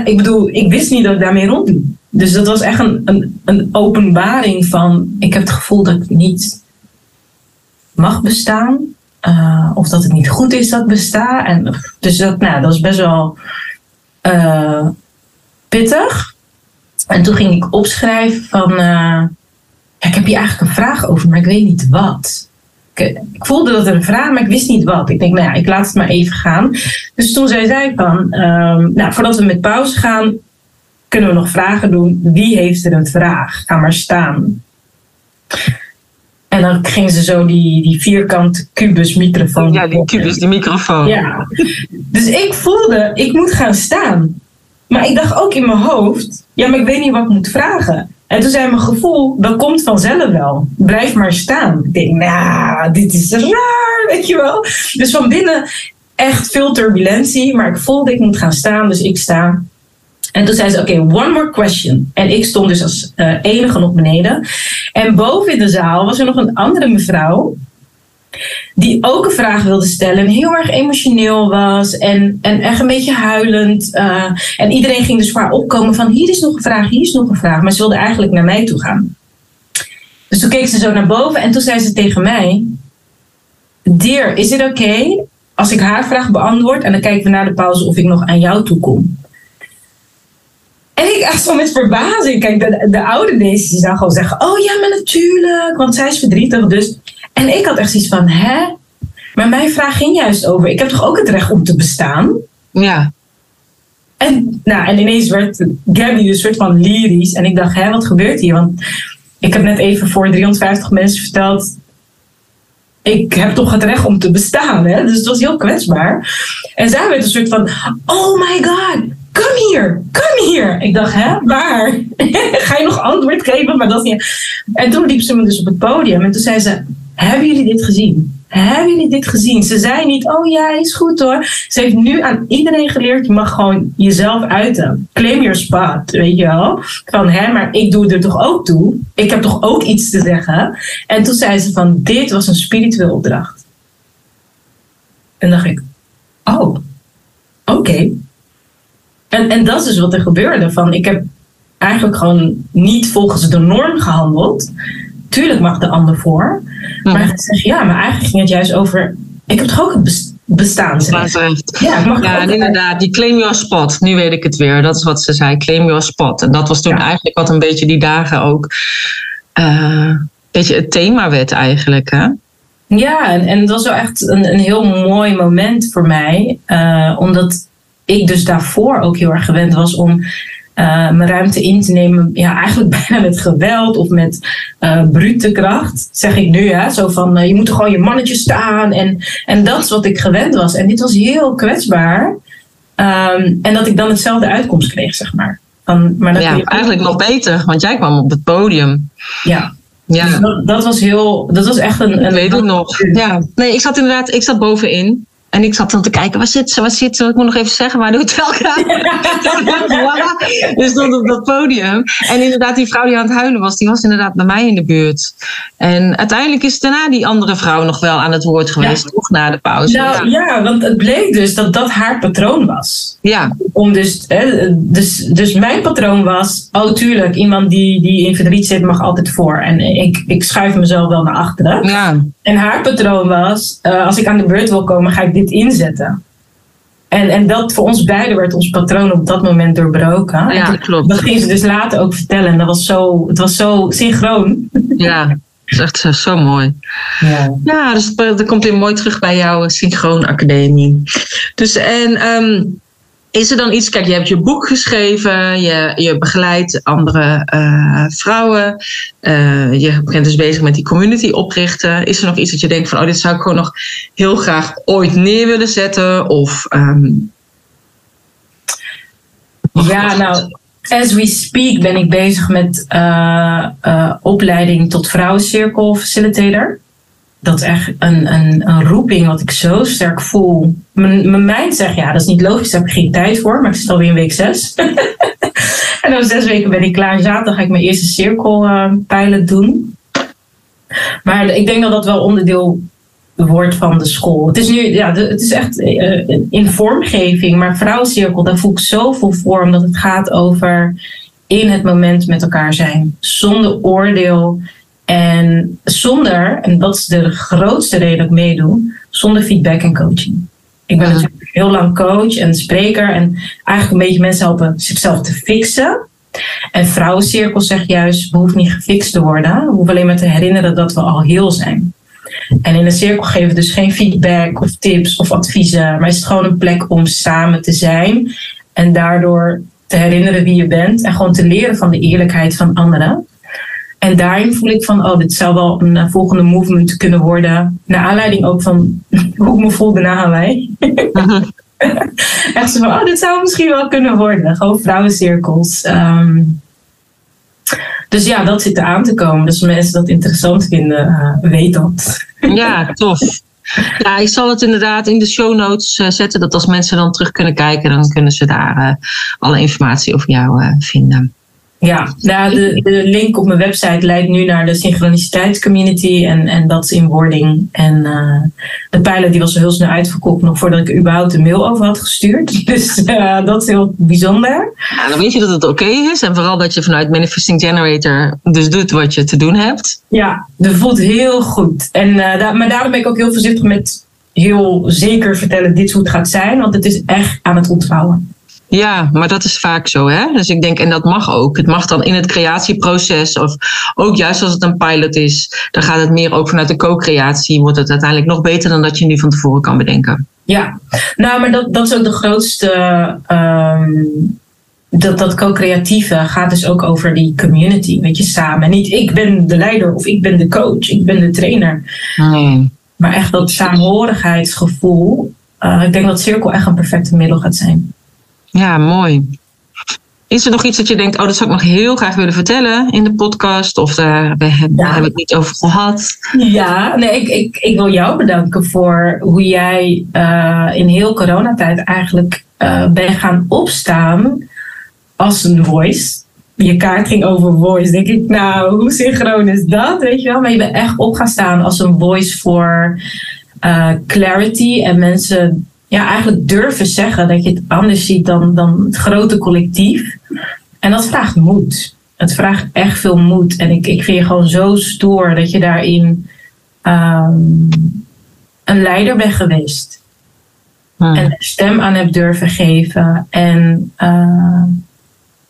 ik bedoel, ik wist niet dat ik daarmee rond doe. Dus dat was echt een, een, een openbaring van, ik heb het gevoel dat ik niet mag bestaan. of dat het niet goed is dat ik besta. En, dus dat, nou, dat is best wel pittig. En toen ging ik opschrijven van, uh, ja, ik heb hier eigenlijk een vraag over, maar ik weet niet wat. Ik, ik, voelde dat er een vraag, maar ik wist niet wat. Ik denk, nou ja, ik laat het maar even gaan. Dus toen zei zij van, um, nou, voordat we met pauze gaan, kunnen we nog vragen doen. Wie heeft er een vraag? Ga maar staan. En dan ging ze zo die, die vierkante kubus microfoon. Ja, die kubus, die microfoon. Ja. Dus ik voelde, ik moet gaan staan. Maar ik dacht ook in mijn hoofd, ja, maar ik weet niet wat ik moet vragen. En toen zei mijn gevoel, dat komt vanzelf wel. Blijf maar staan. Ik denk, nou, dit is raar, weet je wel. Dus van binnen echt veel turbulentie, maar ik voelde ik moet gaan staan, dus ik sta. En toen zei ze, oké, one more question. En ik stond dus als uh, enige nog beneden. En boven in de zaal was er nog een andere mevrouw die ook een vraag wilde stellen en heel erg emotioneel was en, en echt een beetje huilend. Uh, en iedereen ging dus voor haar opkomen van hier is nog een vraag, hier is nog een vraag. Maar ze wilde eigenlijk naar mij toe gaan. Dus toen keek ze zo naar boven en toen zei ze tegen mij: Dear, is het oké als ik haar vraag beantwoord en dan kijken we na de pauze of ik nog aan jou toe kom? En ik echt zo met verbazing. Kijk, de, de oude deze zou gewoon zeggen: Oh ja, maar natuurlijk, want zij is verdrietig. Dus en ik had echt zoiets van, hè? Maar mijn vraag ging juist over, ik heb toch ook het recht om te bestaan? Ja. En, nou, en ineens werd Gabby een soort van lyrisch. En ik dacht, hè, wat gebeurt hier? Want ik heb net even voor 350 mensen verteld... Ik heb toch het recht om te bestaan, hè? Dus het was heel kwetsbaar. En zij werd een soort van, oh my god, kom hier, kom hier. Ik dacht, hè, waar? Ga je nog antwoord geven? Maar dat niet... En toen liep ze me dus op het podium en toen zei ze, hebben jullie dit gezien? Hebben jullie dit gezien? Ze zei niet, oh ja, is goed hoor. Ze heeft nu aan iedereen geleerd, je mag gewoon jezelf uiten. Claim your spot, weet je wel. Van, hè, maar ik doe er toch ook toe. Ik heb toch ook iets te zeggen. En toen zei ze van, dit was een spirituele opdracht. En dacht ik, oh, oké. En, en dat is dus wat er gebeurde. Van, ik heb eigenlijk gewoon niet volgens de norm gehandeld. Tuurlijk mag de ander voor. Maar ik zeg, ja, maar eigenlijk ging het juist over. Ik heb toch ook een bestaansrecht. Ja, mag ja inderdaad, die claim your spot. Nu weet ik het weer. Dat is wat ze zei, claim your spot. En dat was toen eigenlijk wat een beetje die dagen ook. Uh, een beetje het thema werd eigenlijk. Hè? Ja, en, en dat was wel echt een, een heel mooi moment voor mij. Uh, omdat ik dus daarvoor ook heel erg gewend was om mijn ruimte in te nemen, ja, eigenlijk bijna met geweld of met uh, brute kracht, zeg ik nu. Hè? Zo van, uh, je moet er gewoon je mannetje staan. En, en dat is wat ik gewend was. En dit was heel kwetsbaar. Um, en dat ik dan hetzelfde uitkomst kreeg, zeg maar. Maar dat ja, eigenlijk nog beter, want jij kwam op het podium. Ja, ja. Dus dat, dat, was heel, dat was echt een. een ik weet het nog. Ja. Nee, ik zat inderdaad, ik zat bovenin. En ik zat dan te kijken, waar zit ze, waar zit ze? Ik moet nog even zeggen, waar doet het wel gaat. dus stond op dat podium. En inderdaad, die vrouw die aan het huilen was, die was inderdaad bij mij in de buurt. En uiteindelijk is daarna die andere vrouw nog wel aan het woord geweest, na de pauze. Nou, ja. ja. want het bleek dus dat dat haar patroon was. Ja. Om dus, hè, dus, dus mijn patroon was, oh tuurlijk, iemand die, die in verdriet zit mag altijd voor. En ik, ik schuif mezelf wel naar achteren. Ja. En haar patroon was, uh, als ik aan de beurt wil komen, ga ik dit inzetten. En, en dat voor ons beiden werd ons patroon op dat moment doorbroken. Ja, klopt. Dat ging ze dus later ook vertellen. En dat was zo, het was zo synchroon. Ja, is echt zo, zo mooi. Ja, ja dus dat komt weer mooi terug bij jouw Synchroon Academie. Dus en um, is er dan iets, kijk, je hebt je boek geschreven, je, je begeleidt andere uh, vrouwen, uh, je bent dus bezig met die community oprichten. Is er nog iets dat je denkt van, oh, dit zou ik gewoon nog heel graag ooit neer willen zetten? Of, um... Ja, nou, as we speak ben ik bezig met uh, opleiding tot vrouwencirkel facilitator dat is echt een, een, een roeping wat ik zo sterk voel. Mijn, mijn mind zegt, ja, dat is niet logisch, daar heb ik geen tijd voor. Maar het is alweer in week zes. en over zes weken ben ik klaar. Zaterdag ga ik mijn eerste cirkelpijlen uh, doen. Maar ik denk dat dat wel onderdeel wordt van de school. Het is nu, ja, het is echt uh, in vormgeving. Maar vrouwencirkel, daar voel ik zoveel voor. Omdat het gaat over in het moment met elkaar zijn. Zonder oordeel en zonder, en dat is de grootste reden dat ik meedoe, zonder feedback en coaching. Ik ben natuurlijk heel lang coach en spreker en eigenlijk een beetje mensen helpen zichzelf te fixen. En Vrouwencirkel zegt juist, we hoeven niet gefixt te worden. We hoeven alleen maar te herinneren dat we al heel zijn. En in een cirkel geven we dus geen feedback of tips of adviezen, maar is het gewoon een plek om samen te zijn en daardoor te herinneren wie je bent en gewoon te leren van de eerlijkheid van anderen. En daarin voel ik van, oh, dit zou wel een uh, volgende movement kunnen worden. Naar aanleiding ook van hoe ik me voelde na Hawaii. Echt zo van, oh, dit zou misschien wel kunnen worden. Gewoon vrouwencirkels. Um, dus ja, dat zit er aan te komen. Dus mensen dat interessant vinden, uh, weet dat. ja, tof. Ja, ik zal het inderdaad in de show notes uh, zetten. Dat als mensen dan terug kunnen kijken, dan kunnen ze daar alle informatie over jou vinden. Ja, nou, de, de, link op mijn website leidt nu naar de synchroniciteitscommunity en, en dat is in wording. En uh, de pijler die was heel snel uitverkocht nog voordat ik überhaupt een mail over had gestuurd. Dus uh, dat is heel bijzonder. Ja, dan weet je dat het oké okay is en vooral dat je vanuit Manifesting Generator dus doet wat je te doen hebt. Ja, dat voelt heel goed. En, uh, da maar daarom ben ik ook heel voorzichtig met heel zeker vertellen dit is hoe het gaat zijn, want het is echt aan het ontvouwen. Ja, maar dat is vaak zo, hè? Dus ik denk, en dat mag ook. Het mag dan in het creatieproces, of ook juist als het een pilot is, dan gaat het meer ook vanuit de co-creatie, wordt het uiteindelijk nog beter dan dat je nu van tevoren kan bedenken. Ja, nou, maar dat, dat is ook de grootste. Um, dat, dat co-creatieve gaat dus ook over die community, weet je, samen. Niet ik ben de leider of ik ben de coach, ik ben de trainer. Nee. Maar echt dat saamhorigheidsgevoel. Uh, ik denk dat cirkel echt een perfecte middel gaat zijn. Ja, mooi. Is er nog iets dat je denkt, oh, dat zou ik nog heel graag willen vertellen in de podcast? Of daar we hebben, ja. het niet over gehad? Ja, nee, ik, ik, ik wil jou bedanken voor hoe jij uh, in heel coronatijd eigenlijk uh, bent gaan opstaan als een voice. Je kaart ging over voice. Denk ik, nou, hoe synchroon is dat? Weet je wel? Maar je bent echt op gaan staan als een voice voor clarity en mensen ja, eigenlijk durven zeggen dat je het anders ziet dan, dan het grote collectief. En dat vraagt moed. Het vraagt echt veel moed. En ik, ik vind je gewoon zo stoer dat je daarin um, een leider bent geweest. Hmm. En een stem aan hebt durven geven. En uh,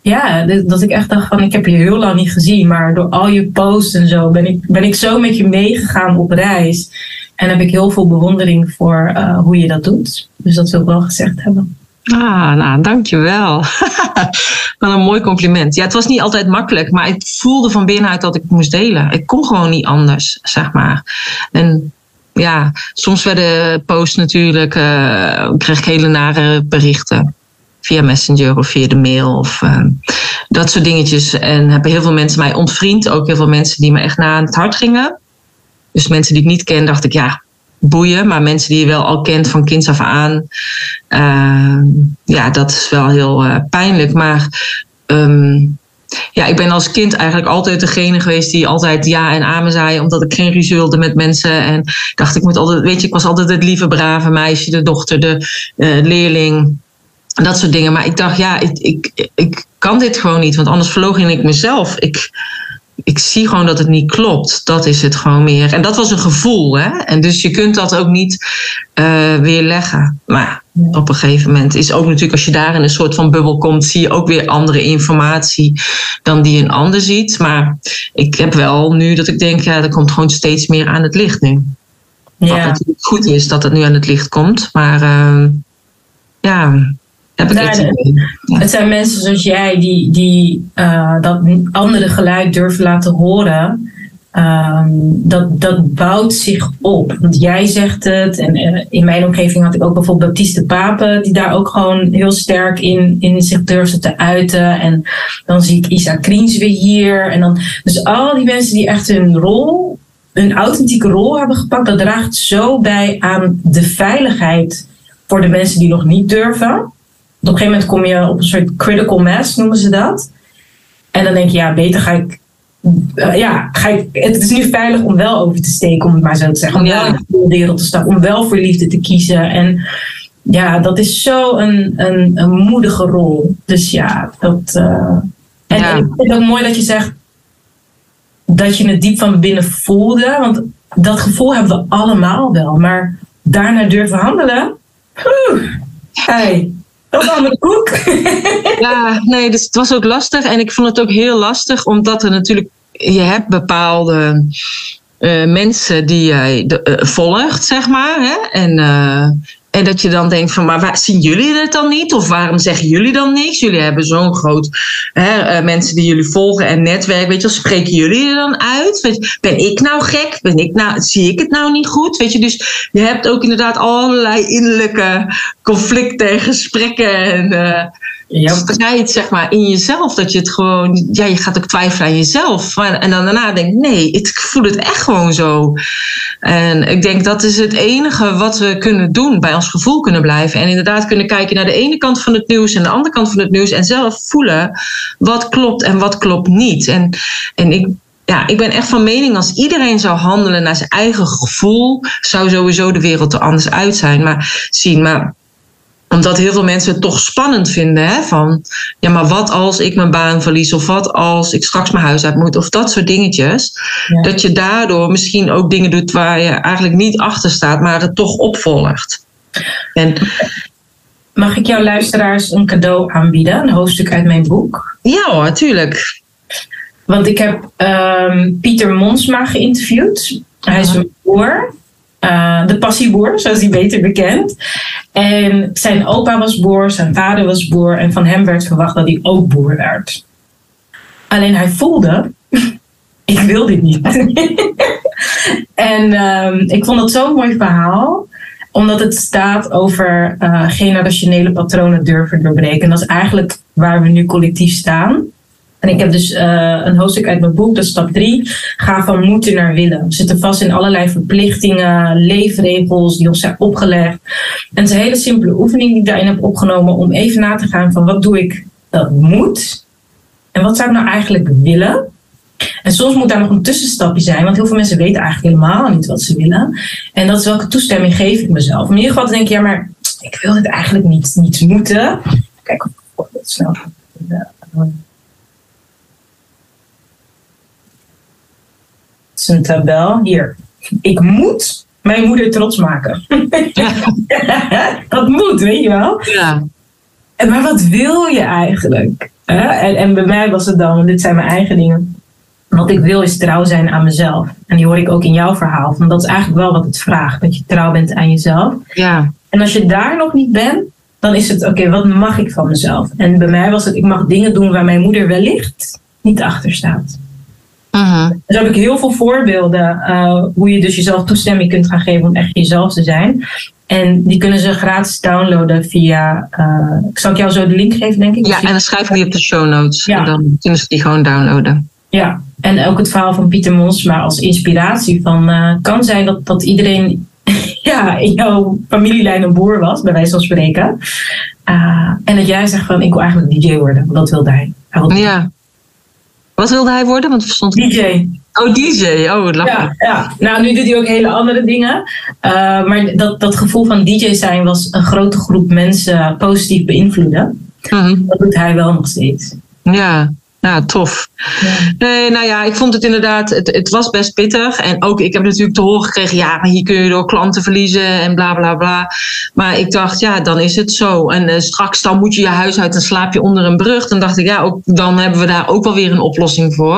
ja, dat ik echt dacht van ik heb je heel lang niet gezien. Maar door al je posts en zo ben ik, ben ik zo met je meegegaan op reis. En heb ik heel veel bewondering voor uh, hoe je dat doet. Dus dat wil ik wel gezegd hebben. Ah, nou, dankjewel. Wat een mooi compliment. Ja, het was niet altijd makkelijk, maar ik voelde van binnenuit dat ik moest delen. Ik kon gewoon niet anders, zeg maar. En ja, soms werden posts natuurlijk, uh, kreeg ik hele nare berichten. Via Messenger of via de mail of uh, dat soort dingetjes. En hebben heel veel mensen mij ontvriend. Ook heel veel mensen die me echt na het hart gingen. Dus mensen die ik niet ken, dacht ik, ja, boeien. Maar mensen die je wel al kent van kinds af aan. Uh, ja, dat is wel heel uh, pijnlijk. Maar um, ja, ik ben als kind eigenlijk altijd degene geweest die altijd ja en amen zei, omdat ik geen ruzie wilde met mensen. En dacht, ik moet altijd, weet je, ik was altijd het lieve, brave meisje, de dochter, de uh, leerling. Dat soort dingen. Maar ik dacht, ja, ik, ik, ik kan dit gewoon niet, want anders verlogen ik mezelf. Ik, ik zie gewoon dat het niet klopt. Dat is het gewoon meer. En dat was een gevoel. Hè? En dus je kunt dat ook niet uh, weerleggen. Maar op een gegeven moment is ook natuurlijk als je daar in een soort van bubbel komt, zie je ook weer andere informatie dan die een ander ziet. Maar ik heb wel nu dat ik denk, ja, er komt gewoon steeds meer aan het licht nu. Ja. Wat natuurlijk goed is dat het nu aan het licht komt. Maar uh, ja, het zijn mensen zoals jij die, die uh, dat andere geluid durven laten horen. Um, dat, dat bouwt zich op. Want jij zegt het. En uh, in mijn omgeving had ik ook bijvoorbeeld Baptiste Papen, die daar ook gewoon heel sterk in, in zich durfde te uiten. En dan zie ik Isa Kriens weer hier. En dan, dus al die mensen die echt hun rol, hun authentieke rol hebben gepakt, dat draagt zo bij aan de veiligheid voor de mensen die nog niet durven op een gegeven moment kom je op een soort critical mass, noemen ze dat. En dan denk je, ja, beter ga ik. Uh, ja, ga ik, het is nu veilig om wel over te steken, om het maar zo te zeggen. Om wel in de wereld te stappen, om wel voor liefde te kiezen. En ja, dat is zo een, een, een moedige rol. Dus ja, dat. Uh, en, ja. en ik vind het ook mooi dat je zegt dat je het diep van binnen voelde. Want dat gevoel hebben we allemaal wel. Maar daarna durven handelen. Hey, dat was de koek. ja, nee, dus het was ook lastig. En ik vond het ook heel lastig, omdat er natuurlijk, je hebt bepaalde uh, mensen die jij uh, volgt, zeg maar. Hè? En, uh, en dat je dan denkt van, maar waar, zien jullie het dan niet? Of waarom zeggen jullie dan niks? Jullie hebben zo'n groot hè, mensen die jullie volgen en netwerk. Weet je, spreken jullie er dan uit? Weet, ben ik nou gek? Ben ik nou, zie ik het nou niet goed? Weet je, dus je hebt ook inderdaad allerlei innerlijke conflicten en gesprekken. En, uh, ja. strijd zeg maar, in jezelf. Dat je het gewoon, ja, je gaat ook twijfelen aan jezelf. En dan daarna denk nee, ik voel het echt gewoon zo. En ik denk dat is het enige wat we kunnen doen, bij ons gevoel kunnen blijven. En inderdaad kunnen kijken naar de ene kant van het nieuws en de andere kant van het nieuws. En zelf voelen wat klopt en wat klopt niet. En, en ik, ja, ik ben echt van mening als iedereen zou handelen naar zijn eigen gevoel, zou sowieso de wereld er anders uit zijn. Maar zien, maar omdat heel veel mensen het toch spannend vinden. Hè? Van, ja, maar wat als ik mijn baan verlies? Of wat als ik straks mijn huis uit moet? Of dat soort dingetjes. Ja. Dat je daardoor misschien ook dingen doet waar je eigenlijk niet achter staat, maar het toch opvolgt. En, Mag ik jouw luisteraars een cadeau aanbieden? Een hoofdstuk uit mijn boek? Ja hoor, natuurlijk. Want ik heb um, Pieter Monsma geïnterviewd. Hij is een boer. Uh, de passieboer, zoals hij beter bekend. En zijn opa was boer, zijn vader was boer en van hem werd verwacht dat hij ook boer werd. Alleen hij voelde, ik wil dit niet. en um, ik vond dat zo'n mooi verhaal, omdat het staat over uh, generationele patronen durven doorbreken. En dat is eigenlijk waar we nu collectief staan. En ik heb dus uh, een hoofdstuk uit mijn boek, dat is stap 3. Ga van moeten naar willen. We zitten vast in allerlei verplichtingen, leefregels die ons zijn opgelegd. En het is een hele simpele oefening die ik daarin heb opgenomen om even na te gaan van wat doe ik dat moet en wat zou ik nou eigenlijk willen. En soms moet daar nog een tussenstapje zijn, want heel veel mensen weten eigenlijk helemaal niet wat ze willen. En dat is welke toestemming geef ik mezelf. In ieder geval denk je, ja, maar ik wil dit eigenlijk niet, niet moeten. Kijk of ik dat snel. Een tabel. Hier. Ik moet mijn moeder trots maken. dat moet, weet je wel? Ja. En maar wat wil je eigenlijk? En, en bij mij was het dan, dit zijn mijn eigen dingen. Wat ik wil is trouw zijn aan mezelf. En die hoor ik ook in jouw verhaal. Want dat is eigenlijk wel wat het vraagt. Dat je trouw bent aan jezelf. Ja. En als je daar nog niet bent, dan is het oké, wat mag ik van mezelf? En bij mij was het, ik mag dingen doen waar mijn moeder wellicht niet achter staat. Mhm. Dus heb ik heel veel voorbeelden uh, hoe je dus jezelf toestemming kunt gaan geven om echt jezelf te zijn. En die kunnen ze gratis downloaden via. Uh, ik zal ik jou zo de link geven, denk ik. Ja, en dan schrijf ik die op de show notes. Ja. En dan kunnen ze die gewoon downloaden. Ja, en ook het verhaal van Pieter Monsma als inspiratie van. Uh, kan zijn dat, dat iedereen ja, in jouw familielijn een boer was, bij wijze van spreken. Uh, en dat jij zegt van ik wil eigenlijk DJ worden, want dat wilde hij. hij wilde Ja. Wat wilde hij worden? Want verstond DJ. Oh, DJ. Oh, lachen. Ja, ja, nou nu doet hij ook hele andere dingen. Uh, maar dat, dat gevoel van DJ zijn was een grote groep mensen positief beïnvloeden. Mhm. Dat doet hij wel nog steeds. Ja. Ja, tof. Ja. Nee, nou ja, ik vond het inderdaad, het, het was best pittig. En ook, ik heb natuurlijk te horen gekregen, ja, maar hier kun je door klanten verliezen en bla bla bla. Maar ik dacht, ja, dan is het zo. En uh, straks dan moet je je huis uit en slaap je onder een brug. Dan dacht ik, ja, ook, dan hebben we daar ook wel weer een oplossing voor.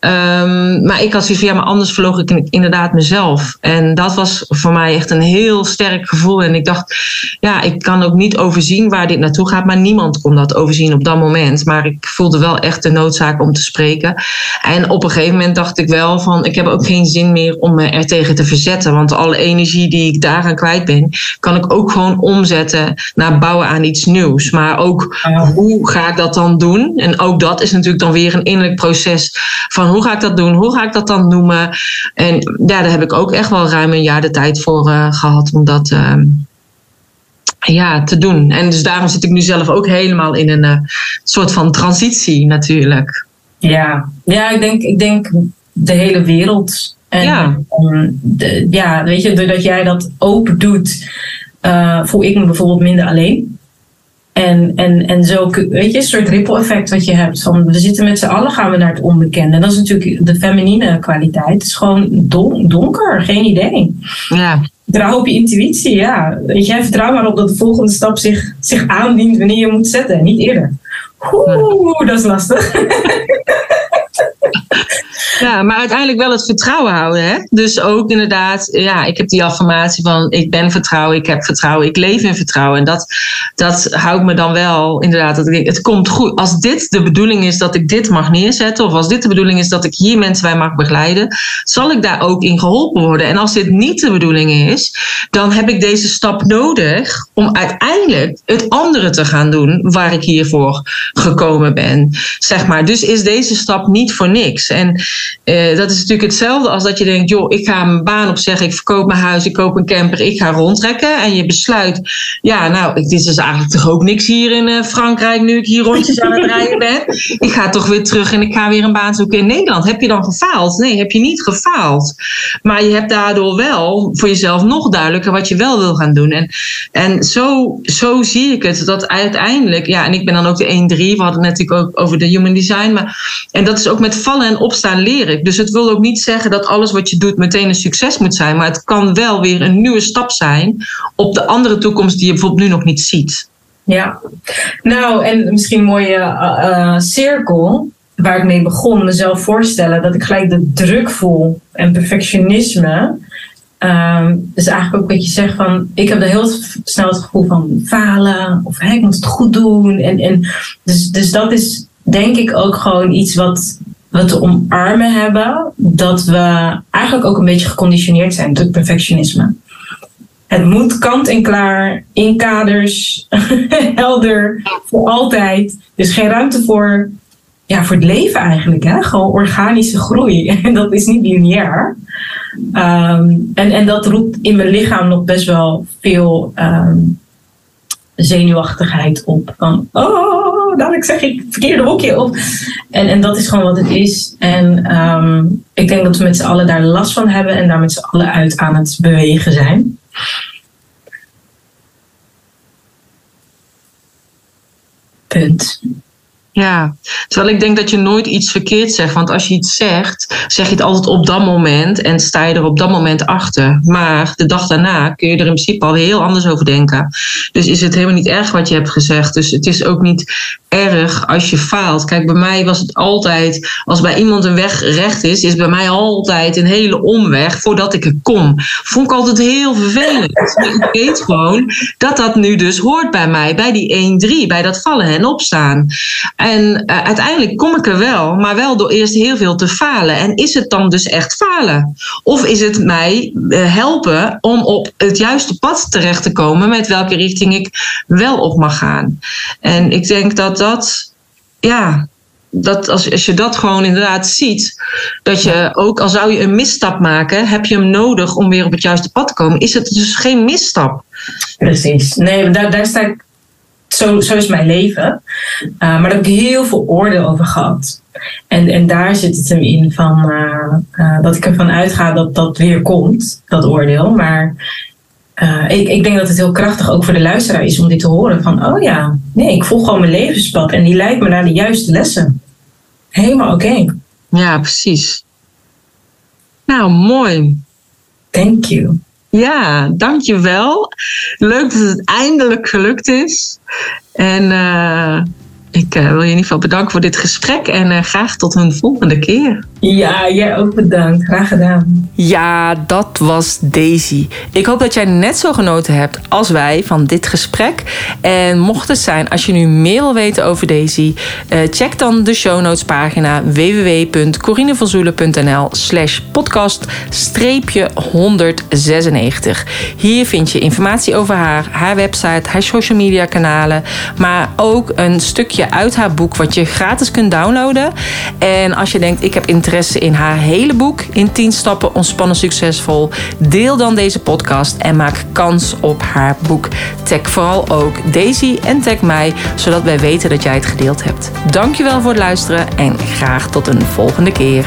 Um, maar ik had zoiets van, ja, maar anders verloog ik inderdaad mezelf. En dat was voor mij echt een heel sterk gevoel. En ik dacht, ja, ik kan ook niet overzien waar dit naartoe gaat. Maar niemand kon dat overzien op dat moment. Maar ik voelde wel echt de noodzaak om te spreken. En op een gegeven moment dacht ik wel van, ik heb ook geen zin meer om me er tegen te verzetten. Want alle energie die ik daaraan kwijt ben, kan ik ook gewoon omzetten naar bouwen aan iets nieuws. Maar ook, hoe ga ik dat dan doen? En ook dat is natuurlijk dan weer een innerlijk proces van, hoe ga ik dat doen? Hoe ga ik dat dan noemen? En ja, daar heb ik ook echt wel ruim een jaar de tijd voor uh, gehad om dat... Uh, ja, te doen. En dus daarom zit ik nu zelf ook helemaal in een uh, soort van transitie natuurlijk. Ja, ja ik, denk, ik denk de hele wereld. En, ja. Um, de, ja, weet je, doordat jij dat open doet, uh, voel ik me bijvoorbeeld minder alleen. En, en, en zo, weet je, een soort ripple effect wat je hebt. Van we zitten met z'n allen, gaan we naar het onbekende. En dat is natuurlijk de feminine kwaliteit. Het is gewoon don, donker, geen idee. Ja. Vertrouw op je intuïtie, ja. Jij, vertrouw maar op dat de volgende stap zich, zich aandient wanneer je moet zetten, niet eerder. Oeh, dat is lastig. Ja, maar uiteindelijk wel het vertrouwen houden. Hè? Dus ook inderdaad, ja, ik heb die affirmatie van ik ben vertrouwen, ik heb vertrouwen, ik leef in vertrouwen. En dat, dat houdt me dan wel inderdaad, dat het komt goed. Als dit de bedoeling is dat ik dit mag neerzetten, of als dit de bedoeling is dat ik hier mensen bij mag begeleiden, zal ik daar ook in geholpen worden. En als dit niet de bedoeling is, dan heb ik deze stap nodig om uiteindelijk het andere te gaan doen waar ik hiervoor gekomen ben. Zeg maar. Dus is deze stap niet voor niks. En uh, dat is natuurlijk hetzelfde als dat je denkt, joh, ik ga mijn baan opzeggen, ik verkoop mijn huis, ik koop een camper, ik ga rondtrekken. En je besluit, ja, nou, dit is eigenlijk toch ook niks hier in uh, Frankrijk nu ik hier rondjes aan het rijden ben. Ik ga toch weer terug en ik ga weer een baan zoeken in Nederland. Heb je dan gefaald? Nee, heb je niet gefaald. Maar je hebt daardoor wel voor jezelf nog duidelijker wat je wel wil gaan doen. En, en zo, zo zie ik het, dat uiteindelijk, ja, en ik ben dan ook de 1-3, we hadden het natuurlijk ook over de human design, maar, en dat is ook met vallen en opstaan leren. Dus het wil ook niet zeggen dat alles wat je doet meteen een succes moet zijn. Maar het kan wel weer een nieuwe stap zijn op de andere toekomst die je bijvoorbeeld nu nog niet ziet. Ja, nou en misschien een mooie uh, uh, cirkel waar ik mee begon. Mezelf voorstellen dat ik gelijk de druk voel en perfectionisme. Um, dus eigenlijk ook wat je zegt van, ik heb er heel snel het gevoel van falen of ik moet het goed doen. En, en dus, dus dat is denk ik ook gewoon iets wat we te omarmen hebben, dat we eigenlijk ook een beetje geconditioneerd zijn door perfectionisme. Het moet kant en klaar, in kaders, helder, voor altijd. Dus geen ruimte voor, ja, voor het leven eigenlijk. Hè? Gewoon organische groei. En dat is niet lineair. Um, en, en dat roept in mijn lichaam nog best wel veel um, zenuwachtigheid op. Van, oh, dadelijk zeg ik het verkeerde hokje op. En, en dat is gewoon wat het is. En um, ik denk dat we met z'n allen daar last van hebben en daar met z'n allen uit aan het bewegen zijn. Punt. Ja, terwijl ik denk dat je nooit iets verkeerd zegt. Want als je iets zegt, zeg je het altijd op dat moment en sta je er op dat moment achter. Maar de dag daarna kun je er in principe al heel anders over denken. Dus is het helemaal niet erg wat je hebt gezegd. Dus het is ook niet erg als je faalt. Kijk, bij mij was het altijd, als bij iemand een weg recht is, is bij mij altijd een hele omweg voordat ik er kom. Vond ik altijd heel vervelend. ik weet gewoon dat dat nu dus hoort bij mij, bij die 1-3, bij dat vallen en opstaan. En uh, uiteindelijk kom ik er wel, maar wel door eerst heel veel te falen. En is het dan dus echt falen? Of is het mij uh, helpen om op het juiste pad terecht te komen met welke richting ik wel op mag gaan? En ik denk dat dat, ja, dat als, als je dat gewoon inderdaad ziet, dat je ook al zou je een misstap maken, heb je hem nodig om weer op het juiste pad te komen. Is het dus geen misstap? Precies. Nee, daar, daar sta ik. Zo, zo is mijn leven. Uh, maar daar heb ik heel veel oordeel over gehad. En, en daar zit het hem in van uh, uh, dat ik ervan uitga dat dat weer komt, dat oordeel. Maar uh, ik, ik, denk dat het heel krachtig ook voor de luisteraar is om dit te horen. Van, oh ja, nee, ik volg gewoon mijn levenspad en die leidt me naar de juiste lessen. Helemaal oké. Okay. Ja, precies. Nou, mooi. Thank you. Ja, dankjewel. Leuk dat het eindelijk gelukt is. En uh, ik uh, wil je in ieder geval bedanken voor dit gesprek en uh, graag tot een volgende keer. Ja, jij ook bedankt. Graag gedaan. Ja, dat was Daisy. Ik hoop dat jij net zo genoten hebt als wij van dit gesprek. En mocht het zijn, als je nu meer wil weten over Daisy, uh, check dan de show notes pagina www.corinevanzoelen.nl slash podcast 196. Hier vind je informatie over haar, haar website, haar social media kanalen, maar ook een stukje uit haar boek wat je gratis kunt downloaden. En als je denkt, ik heb interesse in haar hele boek, in 10 stappen ontspannen succesvol, deel dan deze podcast en maak kans op haar boek. Tag vooral ook Daisy en tag mij, zodat wij weten dat jij het gedeeld hebt. Dankjewel voor het luisteren en graag tot een volgende keer.